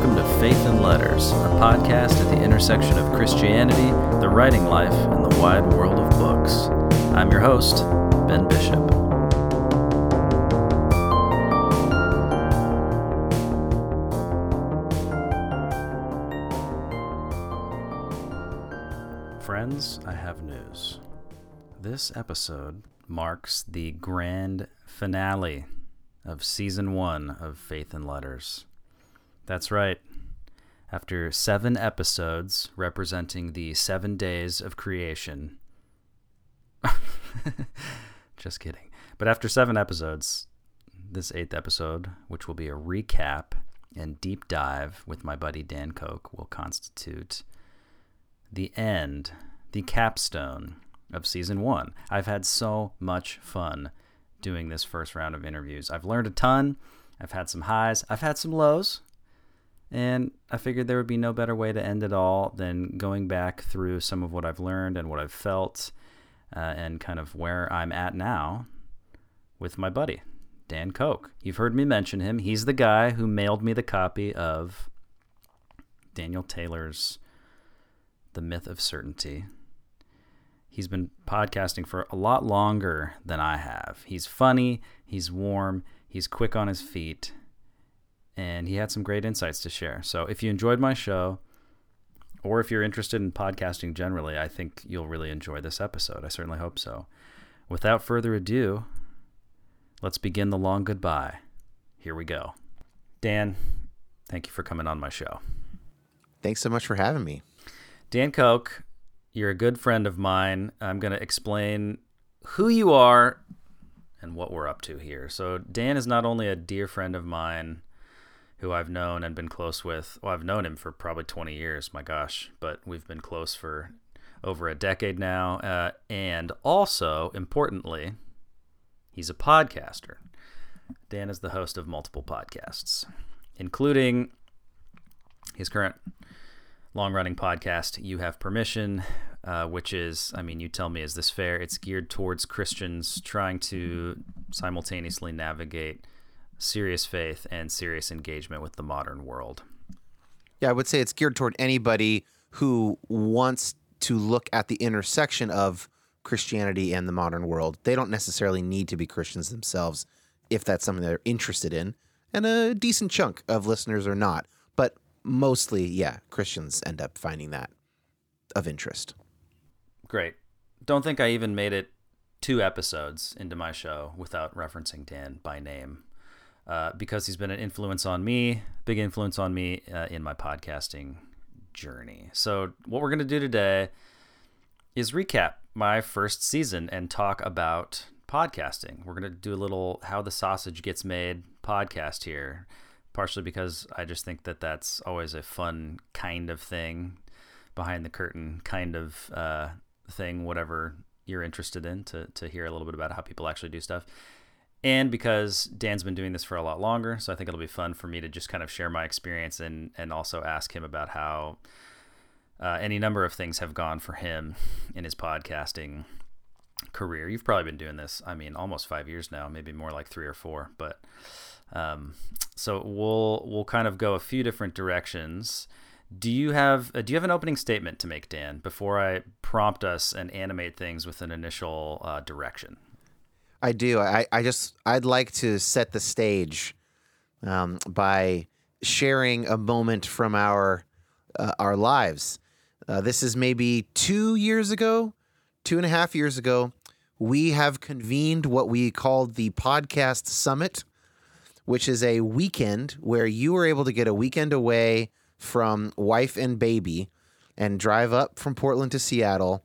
welcome to Faith and Letters, a podcast at the intersection of Christianity, the writing life, and the wide world of books. I'm your host, Ben Bishop. Friends, I have news. This episode marks the grand finale of season one of Faith and Letters. That's right. After seven episodes representing the seven days of creation. Just kidding. But after seven episodes, this eighth episode, which will be a recap and deep dive with my buddy Dan Koch, will constitute the end, the capstone of season one. I've had so much fun doing this first round of interviews. I've learned a ton. I've had some highs, I've had some lows. And I figured there would be no better way to end it all than going back through some of what I've learned and what I've felt uh, and kind of where I'm at now with my buddy, Dan Koch. You've heard me mention him. He's the guy who mailed me the copy of Daniel Taylor's The Myth of Certainty. He's been podcasting for a lot longer than I have. He's funny, he's warm, he's quick on his feet, and he had some great insights to share. So if you enjoyed my show, or if you're interested in podcasting generally, I think you'll really enjoy this episode. I certainly hope so. Without further ado, let's begin the long goodbye. Here we go. Dan, thank you for coming on my show. Thanks so much for having me. Dan Koch, you're a good friend of mine. I'm going to explain who you are and what we're up to here. So, Dan is not only a dear friend of mine who I've known and been close with. Well, I've known him for probably 20 years, my gosh, but we've been close for over a decade now. Uh, and also, importantly, he's a podcaster. Dan is the host of multiple podcasts, including his current long running podcast, You Have Permission, uh, which is, I mean, you tell me, is this fair? It's geared towards Christians trying to simultaneously navigate serious faith and serious engagement with the modern world. Yeah, I would say it's geared toward anybody who wants to look at the intersection of Christianity and the modern world. They don't necessarily need to be Christians themselves if that's something they're interested in. And a decent chunk of listeners are not. But mostly, yeah, Christians end up finding that of interest. Great. Don't think I even made it two episodes into my show without referencing Dan by name uh, because he's been an influence on me, big influence on me uh, in my podcasting journey. So, what we're going to do today is recap my first season and talk about podcasting. We're going to do a little how the sausage gets made podcast here, partially because I just think that that's always a fun kind of thing, behind the curtain kind of uh, thing, whatever you're interested in, to, to hear a little bit about how people actually do stuff and because Dan's been doing this for a lot longer, so I think it'll be fun for me to just kind of share my experience and and also ask him about how uh, any number of things have gone for him in his podcasting career. You've probably been doing this, I mean, almost five years now, maybe more like three or four. But um, so we'll we'll kind of go a few different directions. Do you have uh, do you have an opening statement to make, Dan, before I prompt us and animate things with an initial uh, direction? I do. I, I just I'd like to set the stage um, by sharing a moment from our uh, our lives. Uh, this is maybe two years ago, two and a half years ago. We have convened what we called the podcast summit, which is a weekend where you were able to get a weekend away from wife and baby and drive up from Portland to Seattle.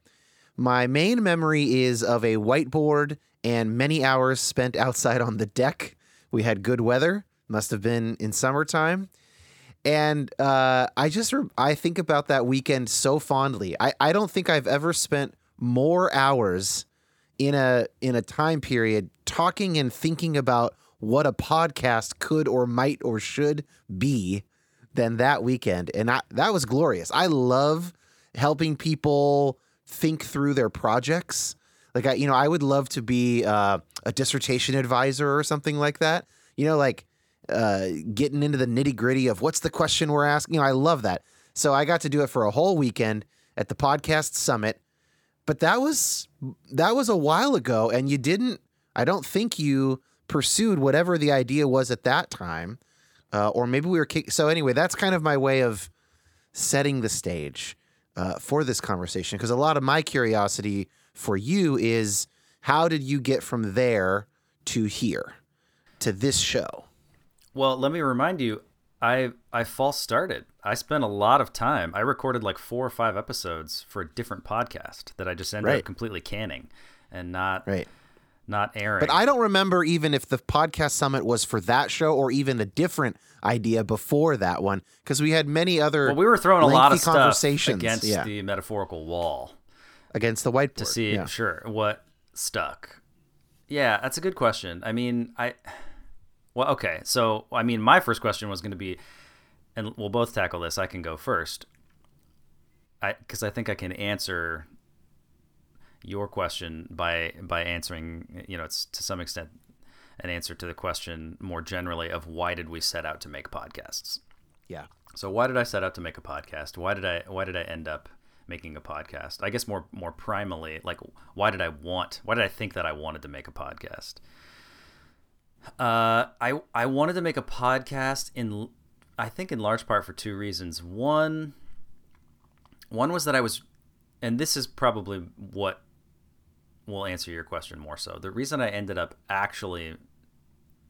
My main memory is of a whiteboard and many hours spent outside on the deck. We had good weather, must have been in summertime. And uh, I just re- I think about that weekend so fondly. I, I don't think I've ever spent more hours in a in a time period talking and thinking about what a podcast could or might or should be than that weekend. And I, that was glorious. I love helping people think through their projects. Like I, you know, I would love to be uh, a dissertation advisor or something like that. You know, like uh, getting into the nitty gritty of what's the question we're asking. You know, I love that. So I got to do it for a whole weekend at the podcast summit, but that was that was a while ago, and you didn't. I don't think you pursued whatever the idea was at that time, uh, or maybe we were. Kick- so anyway, that's kind of my way of setting the stage uh, for this conversation because a lot of my curiosity for you is how did you get from there to here to this show? Well, let me remind you, I I false started. I spent a lot of time. I recorded like four or five episodes for a different podcast that I just ended Right. up completely canning and not Right. not airing. But I don't remember even if the podcast summit was for that show or even a different idea before that one because we had many other well, we were throwing a lot of conversations against yeah, the metaphorical wall against the whiteboard to see yeah. sure what stuck. Yeah, that's a good question. I mean, I well, okay. So, I mean, my first question was going to be and we'll both tackle this. I can go first. I cuz I think I can answer your question by by answering, you know, it's to some extent an answer to the question more generally of why did we set out to make podcasts? yeah. So why did I set out to make a podcast? Why did I why did I end up making a podcast? I guess more more primally, like why did I want why did I think that I wanted to make a podcast? Uh, I I wanted to make a podcast in I think in large part for two reasons. One one was that I was and this is probably what will answer your question more so. The reason I ended up actually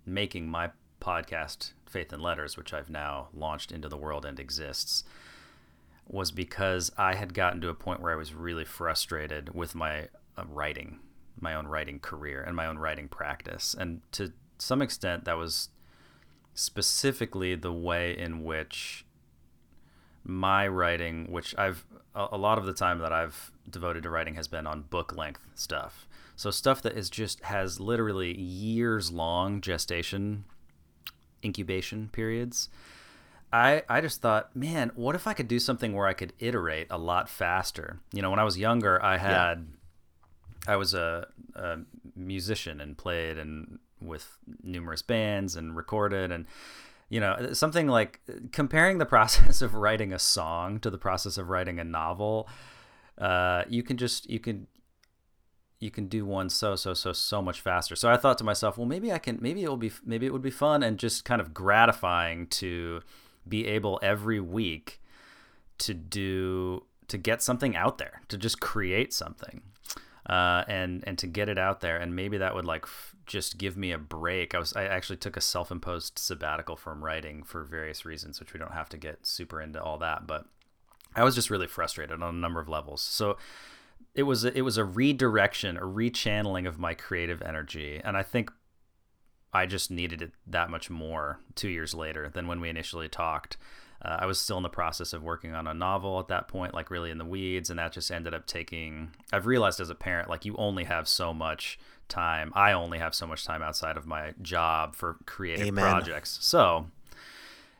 making my podcast Faith and Letters, which I've now launched into the world and exists, was because I had gotten to a point where I was really frustrated with my uh, writing, my own writing career, and my own writing practice. And to some extent, that was specifically the way in which my writing, which I've a a lot of the time that I've devoted to writing has been on book length stuff. So stuff that is just has literally years long gestation incubation periods. I I just thought, man, what if I could do something where I could iterate a lot faster? You know, when I was younger, I had I was a, a musician and played and with numerous bands and recorded and you know something like comparing the process of writing a song to the process of writing a novel uh, you can just you can you can do one so so so so much faster so i thought to myself well maybe i can maybe it will be maybe it would be fun and just kind of gratifying to be able every week to do to get something out there to just create something uh, and and to get it out there. And maybe that would like f- just give me a break. I was i actually took a self-imposed sabbatical from writing for various reasons which we don't have to get super into all that but i was just really frustrated on a number of levels. So it was it was a redirection a rechanneling of my creative energy. And i think i just needed it that much more two years later than when we initially talked uh, I was still in the process of working on a novel at that point, like really in the weeds, and that just ended up taking. I've realized as a parent, like you only have so much time. I only have so much time outside of my job for creative Amen. projects. So,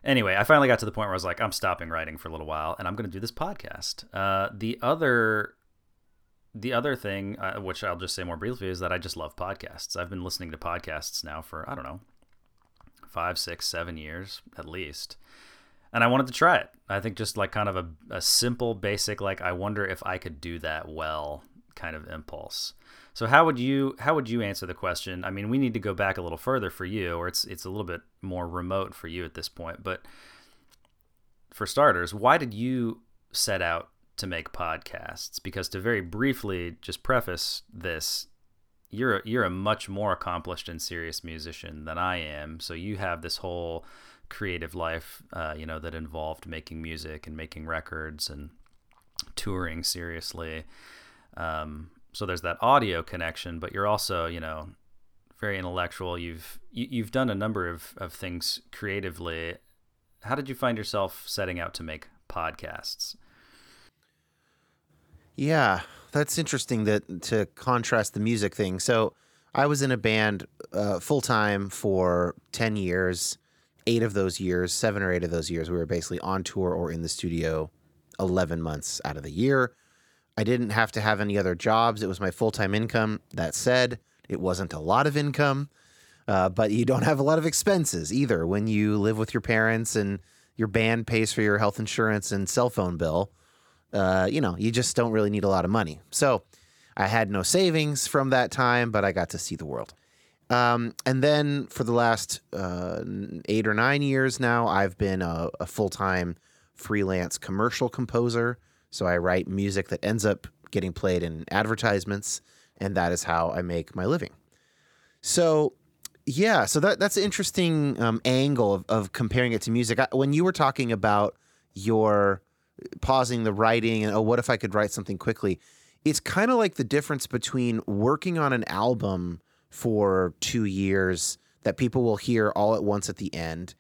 anyway, I finally got to the point where I was like, I'm stopping writing for a little while, and I'm going to do this podcast. Uh, the other. The other thing, uh, which I'll just say more briefly, is that I just love podcasts. I've been listening to podcasts now for, I don't know, five, six, seven years at least and I wanted to try it. I think just like kind of a, a simple, basic, like I wonder if I could do that well kind of impulse. So how would you how would you answer the question? I mean, we need to go back a little further for you, or it's it's a little bit more remote for you at this point. But for starters, why did you set out to make podcasts? Because to very briefly just preface this, you're a, you're a much more accomplished and serious musician than I am. So you have this whole creative life, uh, you know, that involved making music and making records and touring seriously. Um, so there's that audio connection, but you're also, you know, very intellectual. You've you, you've done a number of, of things creatively. How did you find yourself setting out to make podcasts? Yeah, that's interesting that to contrast the music thing. So I was in a band uh, full time for ten years. Eight of those years, seven or eight of those years, we were basically on tour or in the studio, eleven months out of the year. I didn't have to have any other jobs. It was my full time income. That said, it wasn't a lot of income. uh, but you don't have a lot of expenses either when you live with your parents and your band pays for your health insurance and cell phone bill. Uh, you know, you just don't really need a lot of money. So I had no savings from that time, but I got to see the world. Um, and then for the last uh, eight or nine years now, I've been a, a full time freelance commercial composer. So I write music that ends up getting played in advertisements, and that is how I make my living. So yeah, so that that's an interesting um, angle of, of comparing it to music. I, when you were talking about your pausing the writing and oh, what if I could write something quickly? It's kind of like the difference between working on an album for two years that people will hear all at once at the end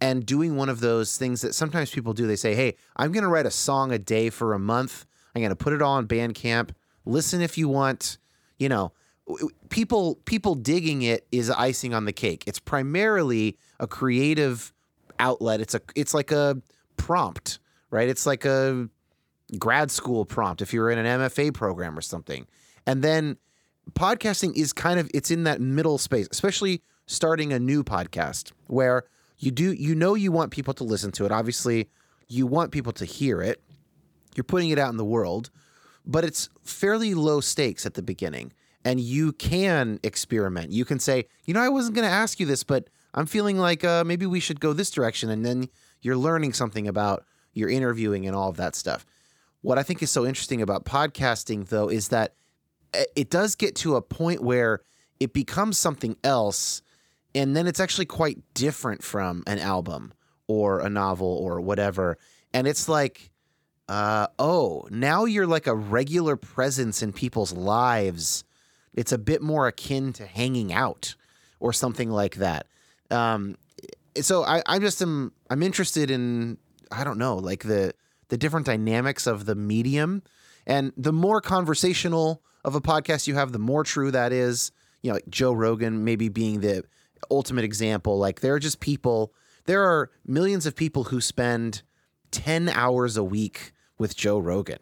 and doing one of those things that sometimes people do. They say, Hey, I'm going to write a song a day for a month. I'm going to put it all on Bandcamp. Listen if you want, you know, people people digging it is icing on the cake. It's primarily a creative outlet. It's a it's like a prompt, right? It's like a grad school prompt if you're in an MFA program or something. And then podcasting is kind of it's in that middle space, especially starting a new podcast where you do you know you want people to listen to it. Obviously, you want people to hear it. You're putting it out in the world, but it's fairly low stakes at the beginning and you can experiment. You can say, you know, I wasn't going to ask you this, but I'm feeling like uh, maybe we should go this direction. And then you're learning something about your interviewing and all of that stuff. What I think is so interesting about podcasting, though, is that it does get to a point where it becomes something else. And then it's actually quite different from an album or a novel or whatever. And it's like, uh, oh, now you're like a regular presence in people's lives it's a bit more akin to hanging out or something like that. Um, so I, I just am I'm interested in I don't know like the the different dynamics of the medium, and the more conversational of a podcast you have, the more true that is. You know, like Joe Rogan maybe being the ultimate example. Like there are just people. There are millions of people who spend ten hours a week with Joe Rogan,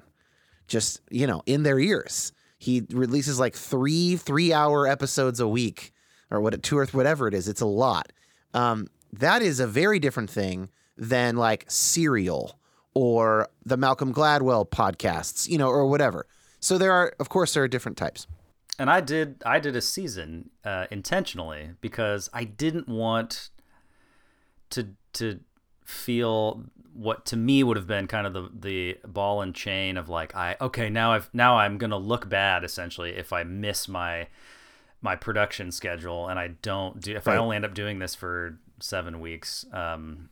just you know, in their ears he releases like three three hour episodes a week or what two or whatever it is. It's a lot. Um, that is a very different thing than like Serial or the Malcolm Gladwell podcasts, you know, or whatever. So there are, of course, there are different types. And I did, I did a season uh, intentionally because I didn't want to to feel what to me would have been kind of the the ball and chain of like I okay now I've now I'm gonna look bad essentially if I miss my my production schedule and I don't do if right. I only end up doing this for seven weeks um,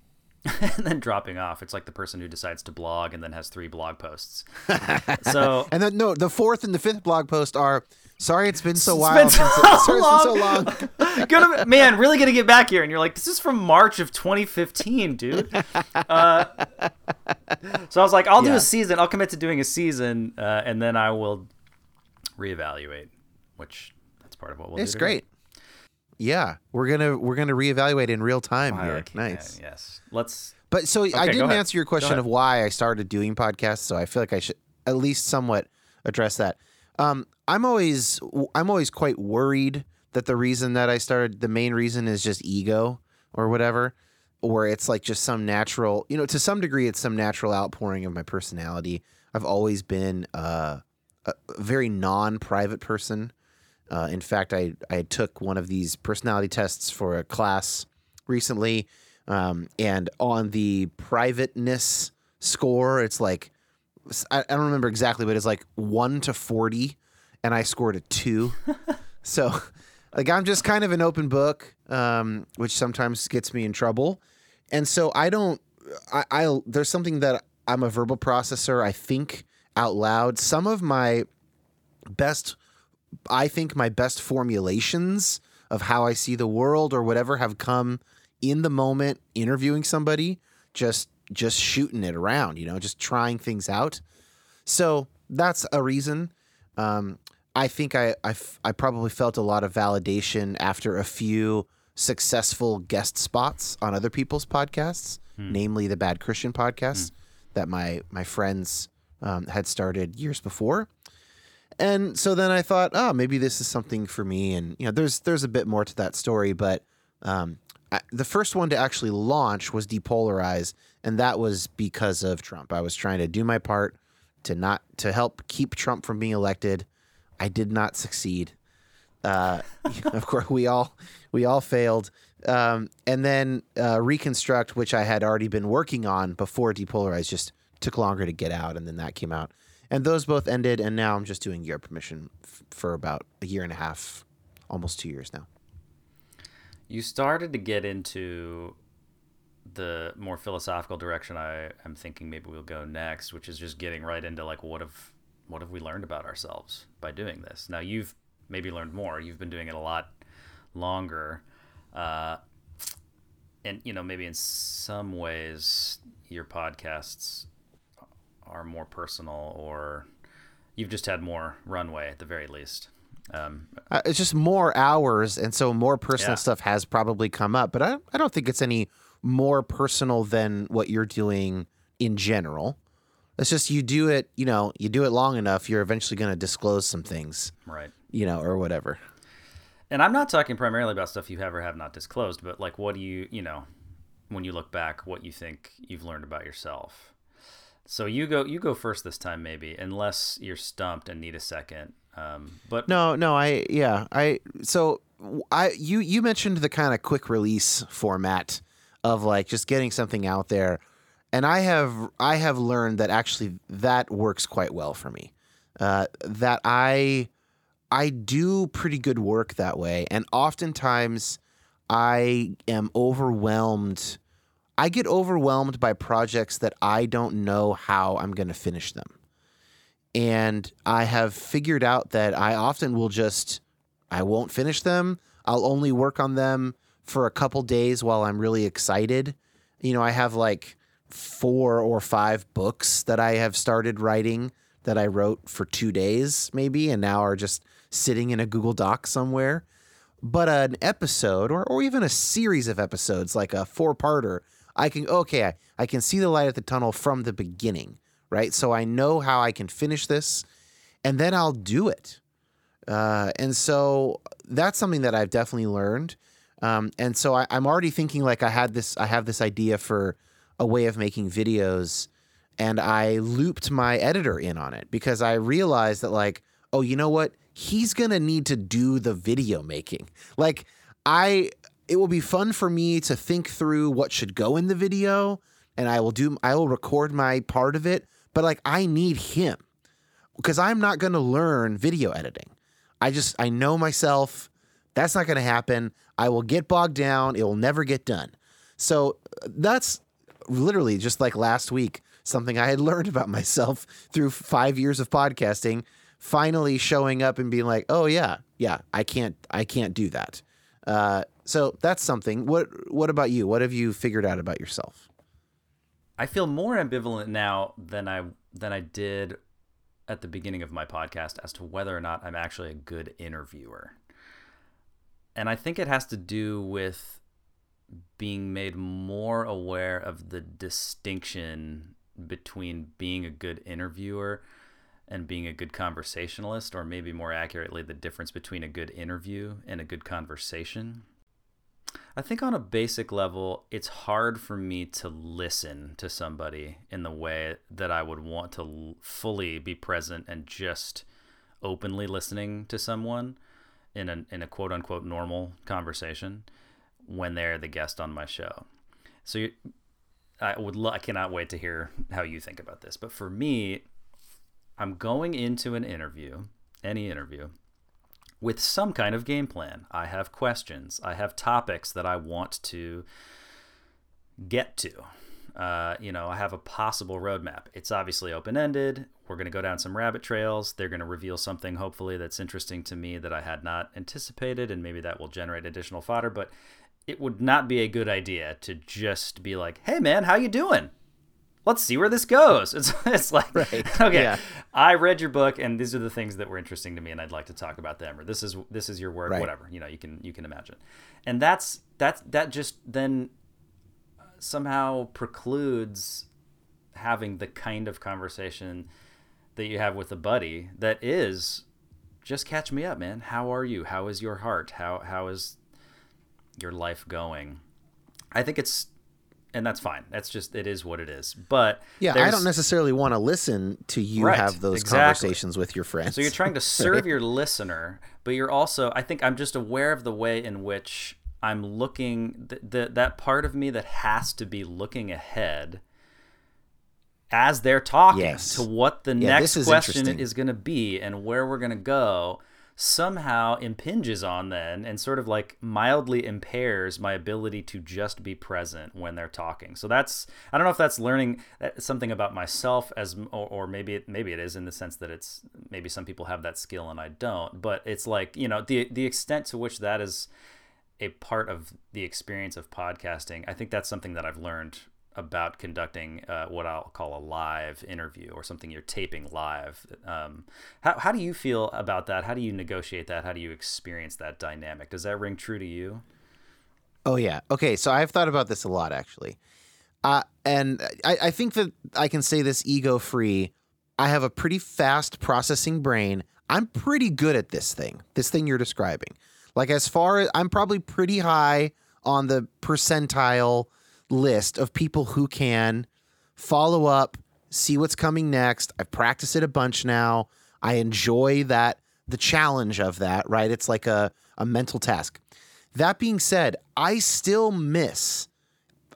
and then dropping off. It's like the person who decides to blog and then has three blog posts. so and then no, the fourth and the fifth blog post are Sorry, it's been so while. so, since, long. so long. gonna, man, really gonna get back here, and you're like, this is from March of 2015, dude. Uh, so I was like, I'll yeah. do a season. I'll commit to doing a season, uh, and then I will reevaluate. Which that's part of what we'll it's do. It's great. Yeah, we're gonna we're gonna reevaluate in real time here. Nice. yes. Let's. But so okay, I didn't answer your question of why I started doing podcasts. So I feel like I should at least somewhat address that. Um, I'm always I'm always quite worried that the reason that I started the main reason is just ego or whatever or it's like just some natural you know to some degree it's some natural outpouring of my personality i've always been uh, a very non-private person uh, in fact I, I took one of these personality tests for a class recently um, and on the privateness score it's like I, I don't remember exactly but it's like 1 to 40 and I scored a two. so, like, I'm just kind of an open book, um, which sometimes gets me in trouble. And so I don't. I, I there's something that I'm a verbal processor. I think out loud. Some of my best, I think my best formulations of how I see the world or whatever have come in the moment interviewing somebody, just just shooting it around, you know, just trying things out. So that's a reason. Um, I think I, I, I probably felt a lot of validation after a few successful guest spots on other people's podcasts, hmm. namely the Bad Christian podcast hmm. that my my friends um, had started years before. And so then I thought, oh, maybe this is something for me. And you know, there's there's a bit more to that story, but um, I, the first one to actually launch was Depolarize, and that was because of Trump. I was trying to do my part to not to help keep Trump from being elected. I did not succeed. Uh, of course, we all we all failed. Um, and then uh, Reconstruct, which I had already been working on before Depolarize, just took longer to get out, and then that came out and those both ended and now i'm just doing your permission f- for about a year and a half almost two years now. You started to get into the more philosophical direction i am thinking maybe we'll go next which is just getting right into like what have what have we learned about ourselves by doing this? Now you've maybe learned more. You've been doing it a lot longer uh, and you know maybe in some ways your podcasts are more personal or you've just had more runway at the very least. Um, uh, it's just more hours, and so more personal yeah. stuff has probably come up. But I, I don't think it's any more personal than what you're doing in general. It's just you do it, you know, you do it long enough, you're eventually going to disclose some things, right? You know, or whatever. And I'm not talking primarily about stuff you have or have not disclosed, but like, what do you, you know, when you look back, what you think you've learned about yourself? So you go you go first this time maybe unless you're stumped and need a second. Um, but no, no, I yeah, I so I you you mentioned the kind of quick release format of like just getting something out there, and I have I have learned that actually that works quite well for me. Uh, that I I do pretty good work that way, and oftentimes I am overwhelmed I get overwhelmed by projects that I don't know how I'm going to finish them. And I have figured out that I often will just, I won't finish them. I'll only work on them for a couple days while I'm really excited. You know, I have like four or five books that I have started writing that I wrote for two days, maybe, and now are just sitting in a Google Doc somewhere. But an episode or, or even a series of episodes, like a four parter, I can okay, I, I can see the light at the tunnel from the beginning, right? So I know how I can finish this, and then I'll do it. Uh, and so that's something that I've definitely learned. Um, and so I, I'm already thinking like I had this, I have this idea for a way of making videos, and I looped my editor in on it because I realized that like, oh, you know what? He's gonna need to do the video making. Like I it will be fun for me to think through what should go in the video and I will do I will record my part of it, but like I need him because I'm not going to learn video editing. I just I know myself that's not going to happen. I will get bogged down, it will never get done. So that's literally just like last week something I had learned about myself through 5 years of podcasting finally showing up and being like, "Oh yeah, yeah, I can't I can't do that." Uh, so that's something. What What about you? What have you figured out about yourself? I feel more ambivalent now than I than I did at the beginning of my podcast as to whether or not I'm actually a good interviewer. And I think it has to do with being made more aware of the distinction between being a good interviewer and being a good conversationalist, or maybe more accurately, the difference between a good interview and a good conversation. I think on a basic level, it's hard for me to listen to somebody in the way that I would want to fully be present and just openly listening to someone in a in a quote unquote normal conversation when they're the guest on my show. So you, I would I cannot wait to hear how you think about this. But for me, I'm going into an interview, any interview, with some kind of game plan. I have questions. I have topics that I want to get to. Uh, you know, I have a possible roadmap. It's obviously open ended. We're going to go down some rabbit trails. They're going to reveal something, hopefully, that's interesting to me that I had not anticipated, and maybe that will generate additional fodder. But it would not be a good idea to just be like, "Hey, man, how you doing?" Let's see where this goes. It's, it's like, right. okay, yeah. I read your book and these are the things that were interesting to me and I'd like to talk about them or this is, this is your work, right. whatever, you know, you can, you can imagine. And that's, that's, that just then uh, somehow precludes having the kind of conversation that you have with a buddy that is just catch me up, man. How are you? How is your heart? How how is your life going? I think it's and that's fine. That's just it is what it is. But yeah, I don't necessarily want to listen to you right, have those exactly. conversations with your friends. So you're trying to serve right? your listener, but you're also I think I'm just aware of the way in which I'm looking th- th- that part of me that has to be looking ahead as they're talking yes. to what the yeah, next question is going to be and where we're going to go somehow impinges on then and sort of like mildly impairs my ability to just be present when they're talking. So that's I don't know if that's learning uh, something about myself as or, or maybe it maybe it is in the sense that it's maybe some people have that skill and I don't, but it's like, you know, the the extent to which that is a part of the experience of podcasting, I think that's something that I've learned about conducting uh, what I'll call a live interview or something you're taping live. Um, how, how do you feel about that? How do you negotiate that? How do you experience that dynamic? Does that ring true to you? Oh, yeah. Okay. So I've thought about this a lot, actually. Uh, and I, I think that I can say this ego free. I have a pretty fast processing brain. I'm pretty good at this thing, this thing you're describing. Like, as far as I'm probably pretty high on the percentile list of people who can follow up, see what's coming next. I've practiced it a bunch now. I enjoy that, the challenge of that, right? It's like a, a mental task. That being said, I still miss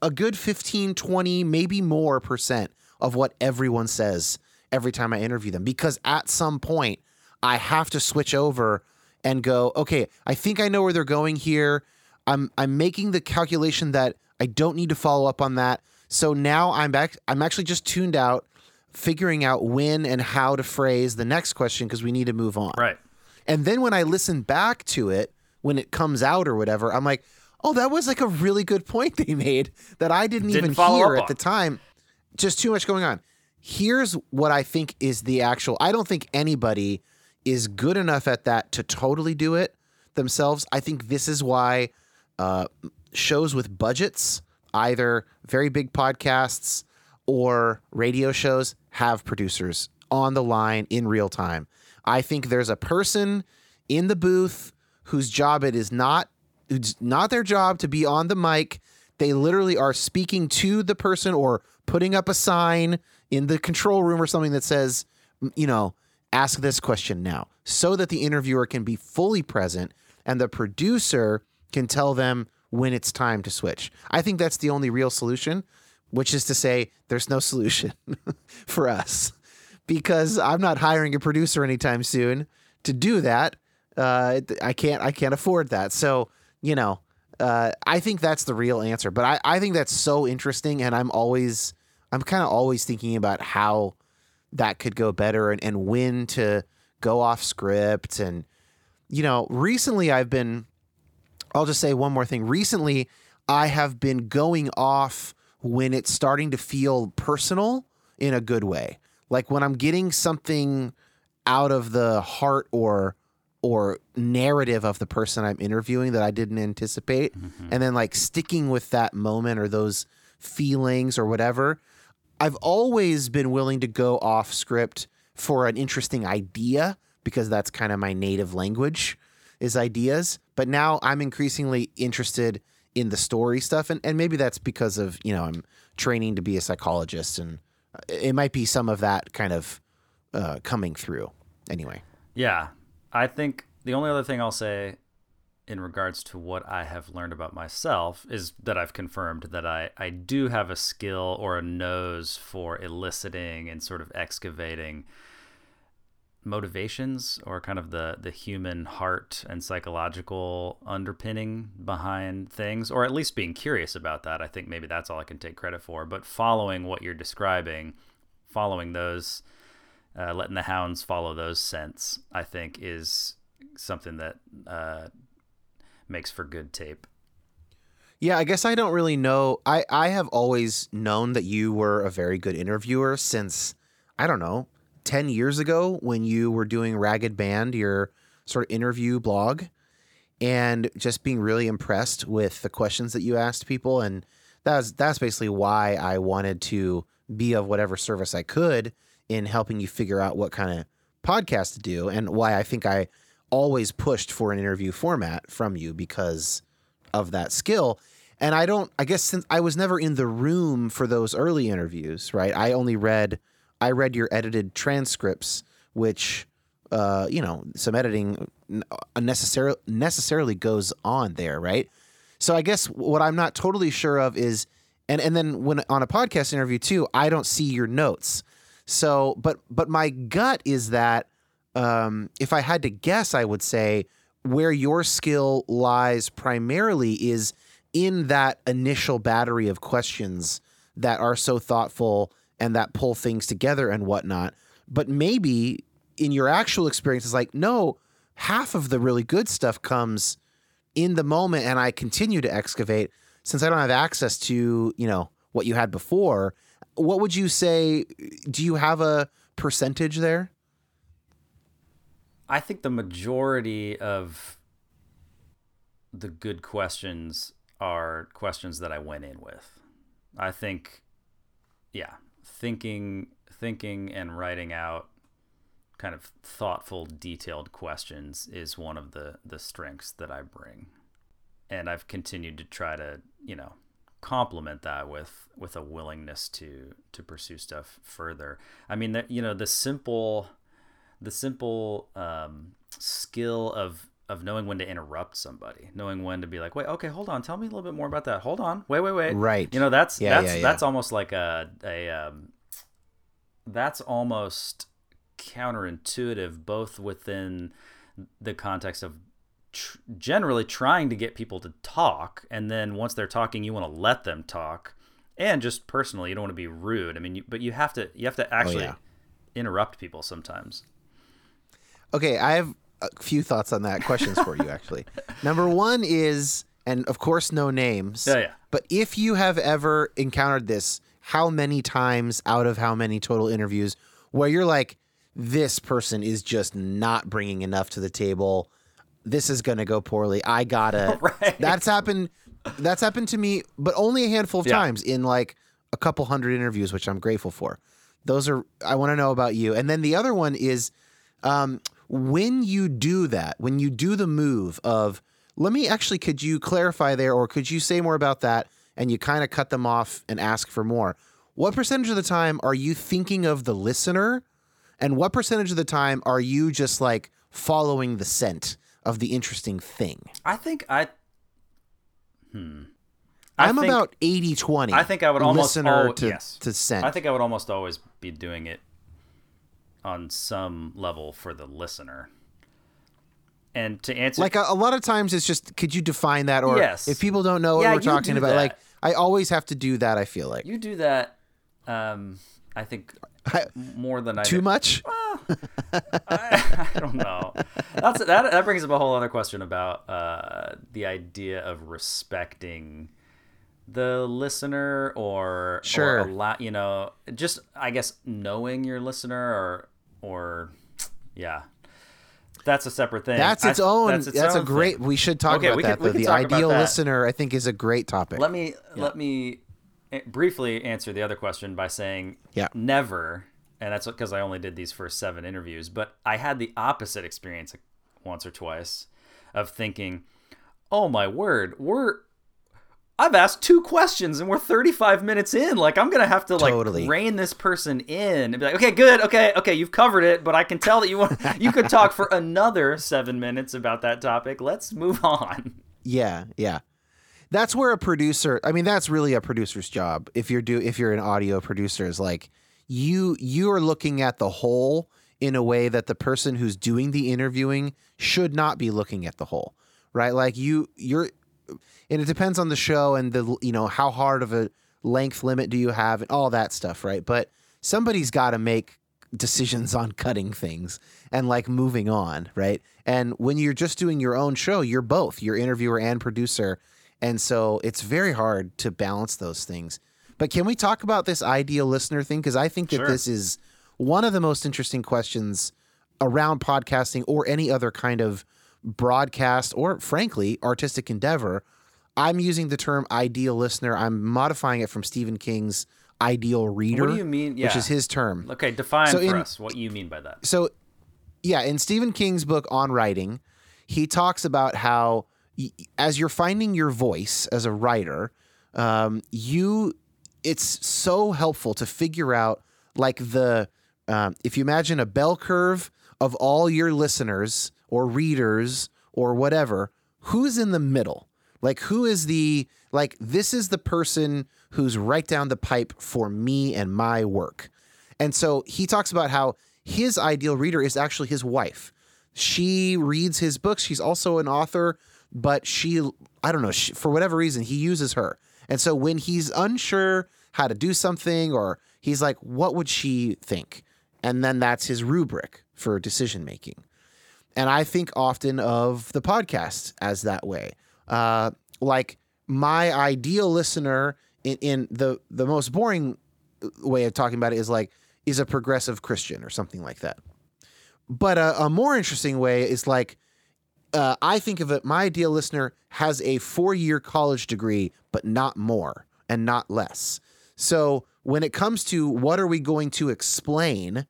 a good 15, 20, maybe more percent of what everyone says every time I interview them because at some point I have to switch over and go, okay, I think I know where they're going here. I'm I'm making the calculation that I don't need to follow up on that. So now I'm back. I'm actually just tuned out, figuring out when and how to phrase the next question because we need to move on. Right. And then when I listen back to it, when it comes out or whatever, I'm like, oh, that was like a really good point they made that I didn't, didn't even hear at the time. Just too much going on. Here's what I think is the actual. I don't think anybody is good enough at that to totally do it themselves. I think this is why uh, shows with budgets, either very big podcasts or radio shows, have producers on the line in real time. I think there's a person in the booth whose job it is not it's not their job to be on the mic. They literally are speaking to the person or putting up a sign in the control room or something that says, you know, ask this question now, so that the interviewer can be fully present and the producer can tell them when it's time to switch. I think that's the only real solution, which is to say there's no solution for us because I'm not hiring a producer anytime soon to do that. Uh, I can't I can't afford that. So, you know, uh, I think that's the real answer. But I, I think that's so interesting and I'm always I'm kind of always thinking about how that could go better and, and when to go off script and you know, recently I've been I'll just say one more thing. Recently, I have been going off when it's starting to feel personal in a good way. Like when I'm getting something out of the heart or or narrative of the person I'm interviewing that I didn't anticipate mm-hmm. and then like sticking with that moment or those feelings or whatever. I've always been willing to go off script for an interesting idea because that's kind of my native language is ideas. But now I'm increasingly interested in the story stuff, and and maybe that's because of you know I'm training to be a psychologist, and uh, it might be some of that kind of uh, coming through. Anyway. Yeah, I think the only other thing I'll say in regards to what I have learned about myself is that I've confirmed that I, I do have a skill or a nose for eliciting and sort of excavating motivations or kind of the the human heart and psychological underpinning behind things or at least being curious about that i think maybe that's all i can take credit for but following what you're describing following those uh, letting the hounds follow those scents i think is something that uh, makes for good tape yeah, I guess I don't really know. I, I have always known that you were a very good interviewer since, I don't know, 10 years ago when you were doing Ragged Band, your sort of interview blog, and just being really impressed with the questions that you asked people. And that's that's basically why I wanted to be of whatever service I could in helping you figure out what kind of podcast to do and why I think I always pushed for an interview format from you because of that skill. And I don't, I guess since I was never in the room for those early interviews, right? I only read, I read your edited transcripts, which, uh, you know, some editing unnecessarily necessarily goes on there, right? So I guess what I'm not totally sure of is, and and then when on a podcast interview too, I don't see your notes. So, but but my gut is that um, if I had to guess, I would say where your skill lies primarily is in that initial battery of questions that are so thoughtful and that pull things together and whatnot. But maybe in your actual experience, it's like, no, half of the really good stuff comes in the moment and I continue to excavate since I don't have access to, you know, what you had before. What would you say? Do you have a percentage there? I think the majority of the good questions are questions that I went in with. I think, yeah, thinking, thinking, and writing out kind of thoughtful, detailed questions is one of the the strengths that I bring, and I've continued to try to, you know, complement that with with a willingness to to pursue stuff further. I mean, the, you know, the simple the simple um, skill of of knowing when to interrupt somebody, knowing when to be like, wait, okay, hold on, tell me a little bit more about that. Hold on, wait, wait, wait. Right. You know, that's Yeah, that's yeah, yeah. that's almost like a a um, that's almost counterintuitive, both within the context of tr- generally trying to get people to talk, and then once they're talking, you want to let them talk, and just personally, you don't want to be rude. I mean, you, but you have to you have to actually yeah. interrupt people sometimes. Okay, I have a few thoughts on that. Questions for you, actually. Number one is, and of course, no names. Yeah, yeah. But if you have ever encountered this, how many times out of how many total interviews where you're like, this person is just not bringing enough to the table. This is going to go poorly. I gotta. Right. That's happened. That's happened to me, but only a handful of Yeah. times in like a couple hundred interviews, which I'm grateful for. Those are. I want to know about you. And then the other one is, um, when you do that, when you do the move of, let me actually, could you clarify there, or could you say more about that? And you kind of cut them off and ask for more. What percentage of the time are you thinking of the listener? And what percentage of the time are you just like following the scent of the interesting thing? I think I. Hmm. I I'm think- about 80 20. I think I would almost listener to, yes. to scent. I think I would almost always be doing it on some level for the listener. And to answer, like a, a lot of times it's just could you define that or Yes. if people don't know what Yeah, we're talking about that. like I always have to do that I feel like. you do that. Um, I think I- more than I Too do. much? I, I don't know. That's that. That brings up a whole other question about uh, the idea of respecting the listener or Sure. or a lot. You know, just I guess knowing your listener or or yeah, that's a separate thing. That's I- its own. That's, its a own great. thing. We should talk Okay, about that though. The ideal listener, I think, is a great topic. Let me let me eh, briefly answer the other question by saying Yeah. never, and that's because I only did these first seven interviews. But I had the opposite experience once or twice of thinking, "Oh my word, we're." I've asked two questions and we're 35 minutes in. Like I'm gonna have to like Totally. rein this person in and be like, okay, good, okay, okay, you've covered it, but I can tell that you want you could talk for another seven minutes about that topic. Let's move on. Yeah, yeah. That's where a producer. I mean, that's really a producer's job. If you're do if you're an audio producer, is like you you are looking at the whole in a way that the person who's doing the interviewing should not be looking at the whole, right? Like you you're, and it depends on the show and the you know how hard of a length limit do you have and all that stuff, right? But somebody's got to make decisions on cutting things and like moving on, right? And when you're just doing your own show, you're both, you're interviewer and producer. And so it's very hard to balance those things. But can we talk about this ideal listener thing? Because I think that Sure. this is one of the most interesting questions around podcasting or any other kind of broadcast or, frankly, artistic endeavor. I'm using the term ideal listener. I'm modifying it from Stephen King's ideal reader. What do you mean? Yeah. Which is his term. Okay, define So for in- us what you mean by that. So, yeah, in Stephen King's book on writing, he talks about how as you're finding your voice as a writer, um, you it's so helpful to figure out like the um, if you imagine a bell curve of all your listeners or readers or whatever, who's in the middle? Like who is the like this is the person who's right down the pipe for me and my work. And so he talks about how his ideal reader is actually his wife. She reads his books. She's also an author, but she, I don't know, she, for whatever reason, he uses her. And so when he's unsure how to do something, or he's like, what would she think? And then that's his rubric for decision making. And I think often of the podcast as that way. Uh, like my ideal listener in, in the the most boring way of talking about it is like is a progressive Christian or something like that. But a, a more interesting way is like uh, I think of it. My ideal listener has a four year college degree, but not more and not less. So when it comes to what are we going to explain,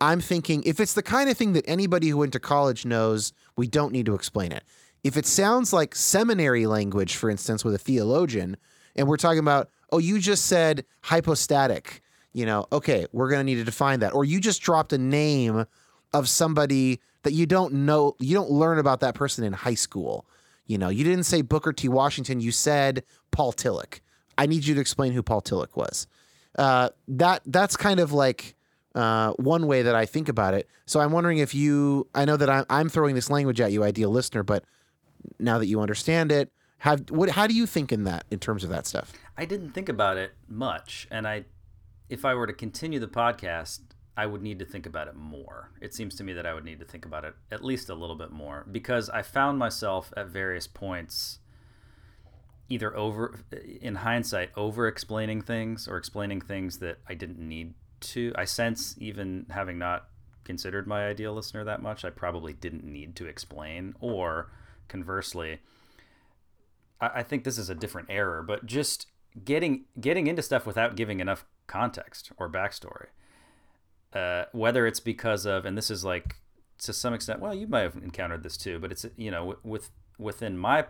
I'm thinking if it's the kind of thing that anybody who went to college knows, we don't need to explain it. If it sounds like seminary language, for instance, with a theologian, and we're talking about, oh, you just said hypostatic, you know, okay, we're going to need to define that. Or you just dropped a name of somebody that you don't know, you don't learn about that person in high school. You know, you didn't say Booker T. Washington, you said Paul Tillich. I need you to explain who Paul Tillich was. Uh, that that's kind of like uh, one way that I think about it. So I'm wondering if you, I know that I'm, I'm throwing this language at you, ideal listener, but now that you understand it, have what? How do you think in that in terms of that stuff? I didn't think about it much, and I, if I were to continue the podcast, I would need to think about it more. It seems to me that I would need to think about it at least a little bit more because I found myself at various points either over in hindsight over explaining things or explaining things that I didn't need to. I sense even having not considered my ideal listener that much, I probably didn't need to explain or conversely I, I think this is a different error, but just getting getting into stuff without giving enough context or backstory. Uh, whether it's because of, and this is like to some extent, well, you might have encountered this too, but it's you know with within my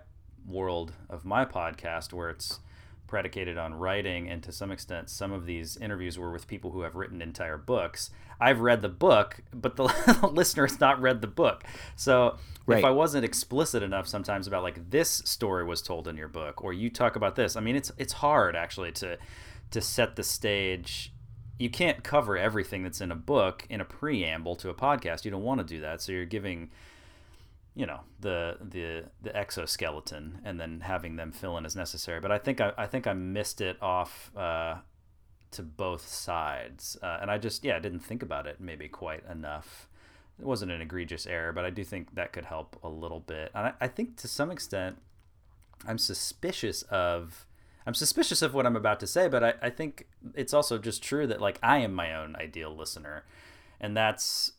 world of my podcast where it's predicated on writing and to some extent some of these interviews were with people who have written entire books. I've read the book but the listener has not read the book. So Right. if i wasn't explicit enough sometimes about like this story was told in your book or you talk about this i mean it's it's hard actually to to set the stage. You can't cover everything that's in a book in a preamble to a podcast. You don't want to do that so you're giving you know the the the exoskeleton and then having them fill in as necessary. But I think I, I think I missed it off uh, to both sides, uh, and I just yeah I didn't think about it maybe quite enough. It wasn't an egregious error, but I do think that could help a little bit. And I, I think to some extent, I'm suspicious of I'm suspicious of what I'm about to say, but I, I think it's also just true that like I am my own ideal listener, and that's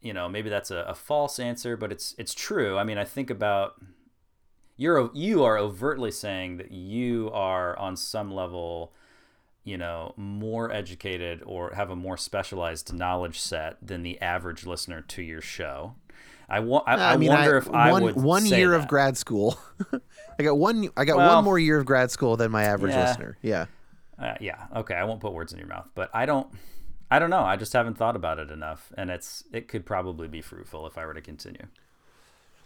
you know maybe that's a, a false answer but it's it's true i mean i think about you're you are overtly saying that you are on some level you know more educated or have a more specialized knowledge set than the average listener to your show i, wa- I, I, mean, wonder I, if i one would one year that. of grad school. I got one. I got Well- one more year of grad school than my average Yeah. listener. Yeah. Uh, yeah. Okay. I won't put words in your mouth, but I don't. I don't know. I just haven't thought about it enough, and it's it could probably be fruitful if I were to continue.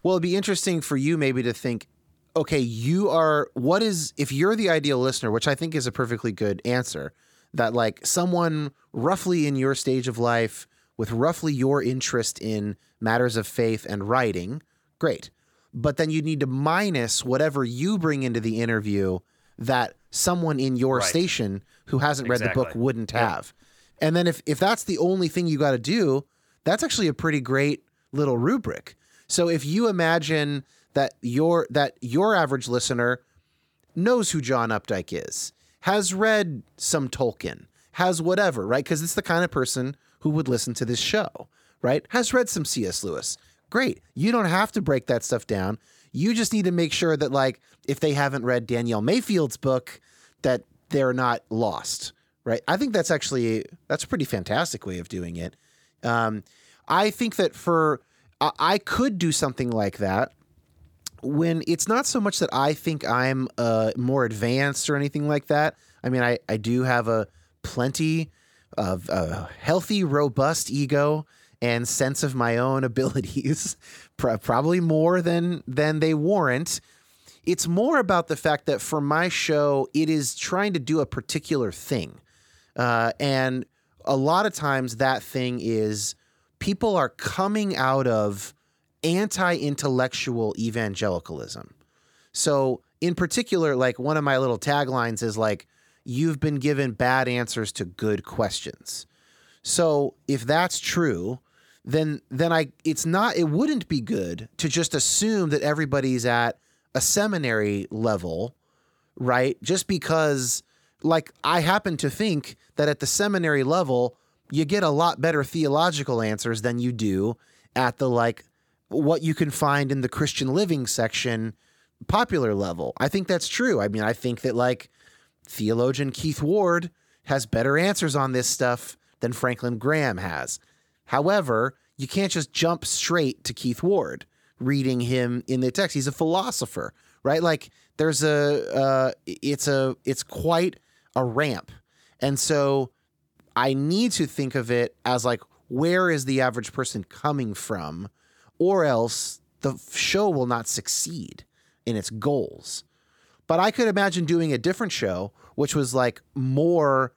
Well, it'd be interesting for you maybe to think, okay, you are what is if you're the ideal listener, which I think is a perfectly good answer, that like someone roughly in your stage of life with roughly your interest in matters of faith and writing, great. But then you need to minus whatever you bring into the interview that someone in your Right. station who hasn't read the book wouldn't Yep. have. And then if if that's the only thing you got to do, that's actually a pretty great little rubric. So if you imagine that your that your average listener knows who John Updike is, has read some Tolkien, has whatever, right? Because it's the kind of person who would listen to this show, right? Has read some C.S. Lewis. Great. You don't have to break that stuff down. You just need to make sure that, like, if they haven't read Danielle Mayfield's book, that they're not lost, right? I think that's actually that's a pretty fantastic way of doing it. Um, I think that for I, I could do something like that when it's not so much that I think I'm uh, more advanced or anything like that. I mean, I, I do have a plenty of a healthy, robust ego and sense of my own abilities, probably more than than they warrant. It's more about the fact that for my show, it is trying to do a particular thing, uh, and a lot of times that thing is people are coming out of anti-intellectual evangelicalism. So, in particular, like one of my little taglines is like, "You've been given bad answers to good questions." So, if that's true, then then I it's not it wouldn't be good to just assume that everybody's at a seminary level, right? Just because like I happen to think that at the seminary level you get a lot better theological answers than you do at the like what you can find in the Christian living section popular level. I think that's true. I mean, I think that like theologian Keith Ward has better answers on this stuff than Franklin Graham has. However, you can't just jump straight to Keith Ward reading him in the text. He's a philosopher, right? Like there's a uh, it's a it's quite a ramp. And so I need to think of it as like where is the average person coming from or else the show will not succeed in its goals. But I could imagine doing a different show which was like more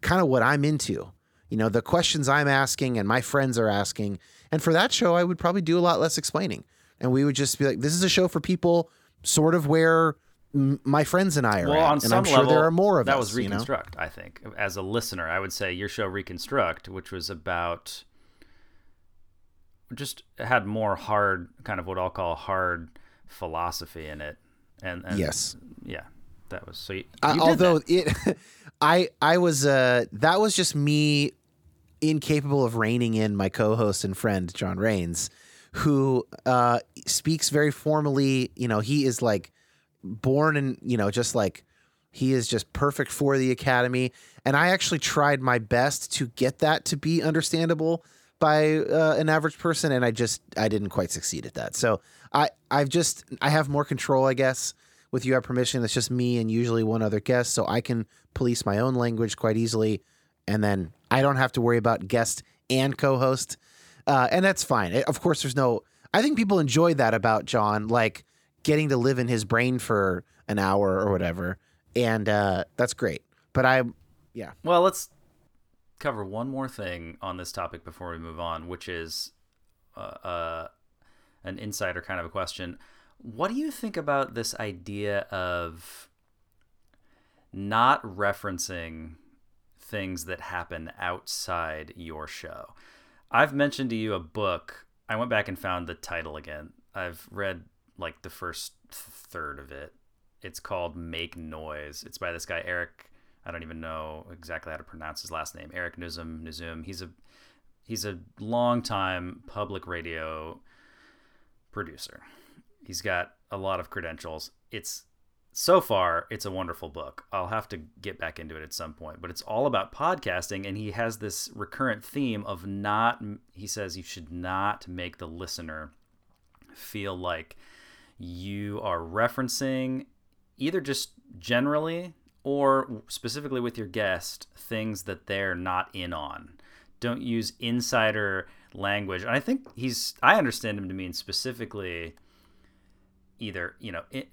kind of what I'm into you know, the questions I'm asking and my friends are asking. And for that show, I would probably do a lot less explaining. And we would just be like, this is a show for people sort of where my friends and I are well, at. On and some I'm sure level, there are more of us. that us. was Reconstruct, you know? I think. As a listener, I would say your show Reconstruct, which was about just had more hard kind of what I'll call hard philosophy in it. And, and yes. Yeah. That was so you, uh, you although that. it I I was uh that was just me incapable of reining in my co-host and friend John Rains, who uh, speaks very formally. You know, he is like born and you know just like he is just perfect for the academy. And I actually tried my best to get that to be understandable by uh, an average person, and I just I didn't quite succeed at that. So I I've just I have more control, I guess. With you have permission, it's just me and usually one other guest, so I can police my own language quite easily and then I don't have to worry about guest and co-host, uh, and that's fine. Of course, there's no. I think people enjoy that about John, like getting to live in his brain for an hour or whatever, and uh, that's great. But I, yeah. Well, let's cover one more thing on this topic before we move on, which is uh, uh, an insider kind of a question. What do you think about this idea of not referencing things that happen outside your show. I've mentioned to you a book. I went back and found the title again. I've read like the first third of it. It's called Make Noise. It's by this guy Eric. I don't even know exactly how to pronounce his last name. Eric Nuzum Nuzum. He's a he's a long time public radio producer. He's got a lot of credentials. It's so far it's a wonderful book i'll have to get back into it at some point but it's all about podcasting and he has this recurrent theme of not he says you should not make the listener feel like you are referencing either just generally or specifically with your guest things that they're not in on. Don't use insider language. And i think he's i understand him to mean specifically either you know it,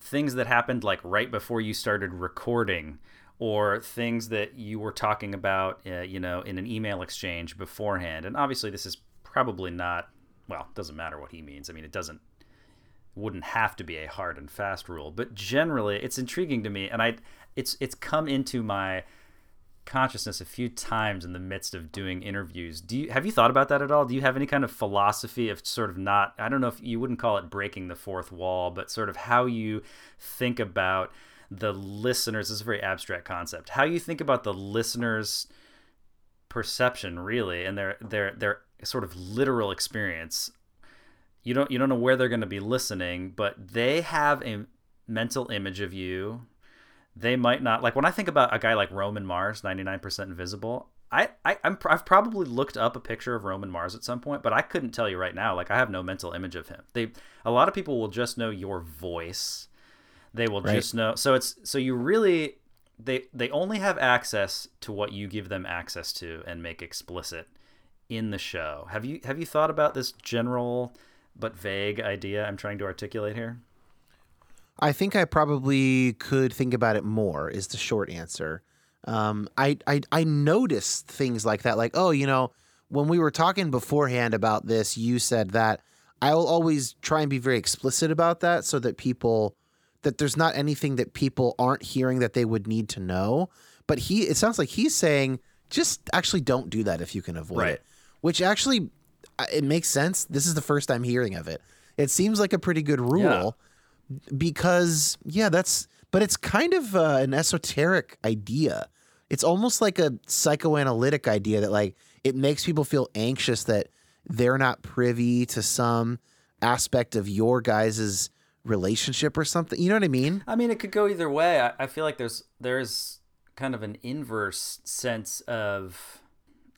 things that happened like right before you started recording or things that you were talking about uh, you know in an email exchange beforehand. And obviously this is probably not well it doesn't matter what he means. I mean it doesn't wouldn't have to be a hard and fast rule but generally it's intriguing to me and i it's it's come into my consciousness a few times in the midst of doing interviews. Do you have you thought about that at all? Do you have any kind of philosophy of sort of not I don't know if you wouldn't call it breaking the fourth wall, but sort of how you think about the listeners this is a very abstract concept. How you think about the listeners perception really and their their their sort of literal experience. You don't you don't know where they're going to be listening, but they have a mental image of you they might not like when I think about a guy like Roman Mars, 99% invisible. I, I I'm I've probably looked up a picture of Roman Mars at some point, but I couldn't tell you right now. Like I have no mental image of him. They a lot of people will just know your voice. They will Right. just know. So it's so you really they they only have access to what you give them access to and make explicit in the show. Have you have you thought about this general but vague idea I'm trying to articulate here? I think I probably could think about it more. Is the short answer. Um, I, I I noticed things like that, like oh, you know, when we were talking beforehand about this, you said that I'll always try and be very explicit about that, so that people that there's not anything that people aren't hearing that they would need to know. But he, it sounds like he's saying just actually don't do that if you can avoid Right. it, which actually it makes sense. This is the first I'm hearing of it. It seems like a pretty good rule because yeah that's but it's kind of uh, an esoteric idea it's almost like a psychoanalytic idea that like it makes people feel anxious that they're not privy to some aspect of your guys' relationship or something you know what i mean I mean, it could go either way. I, I feel like there's there's kind of an inverse sense of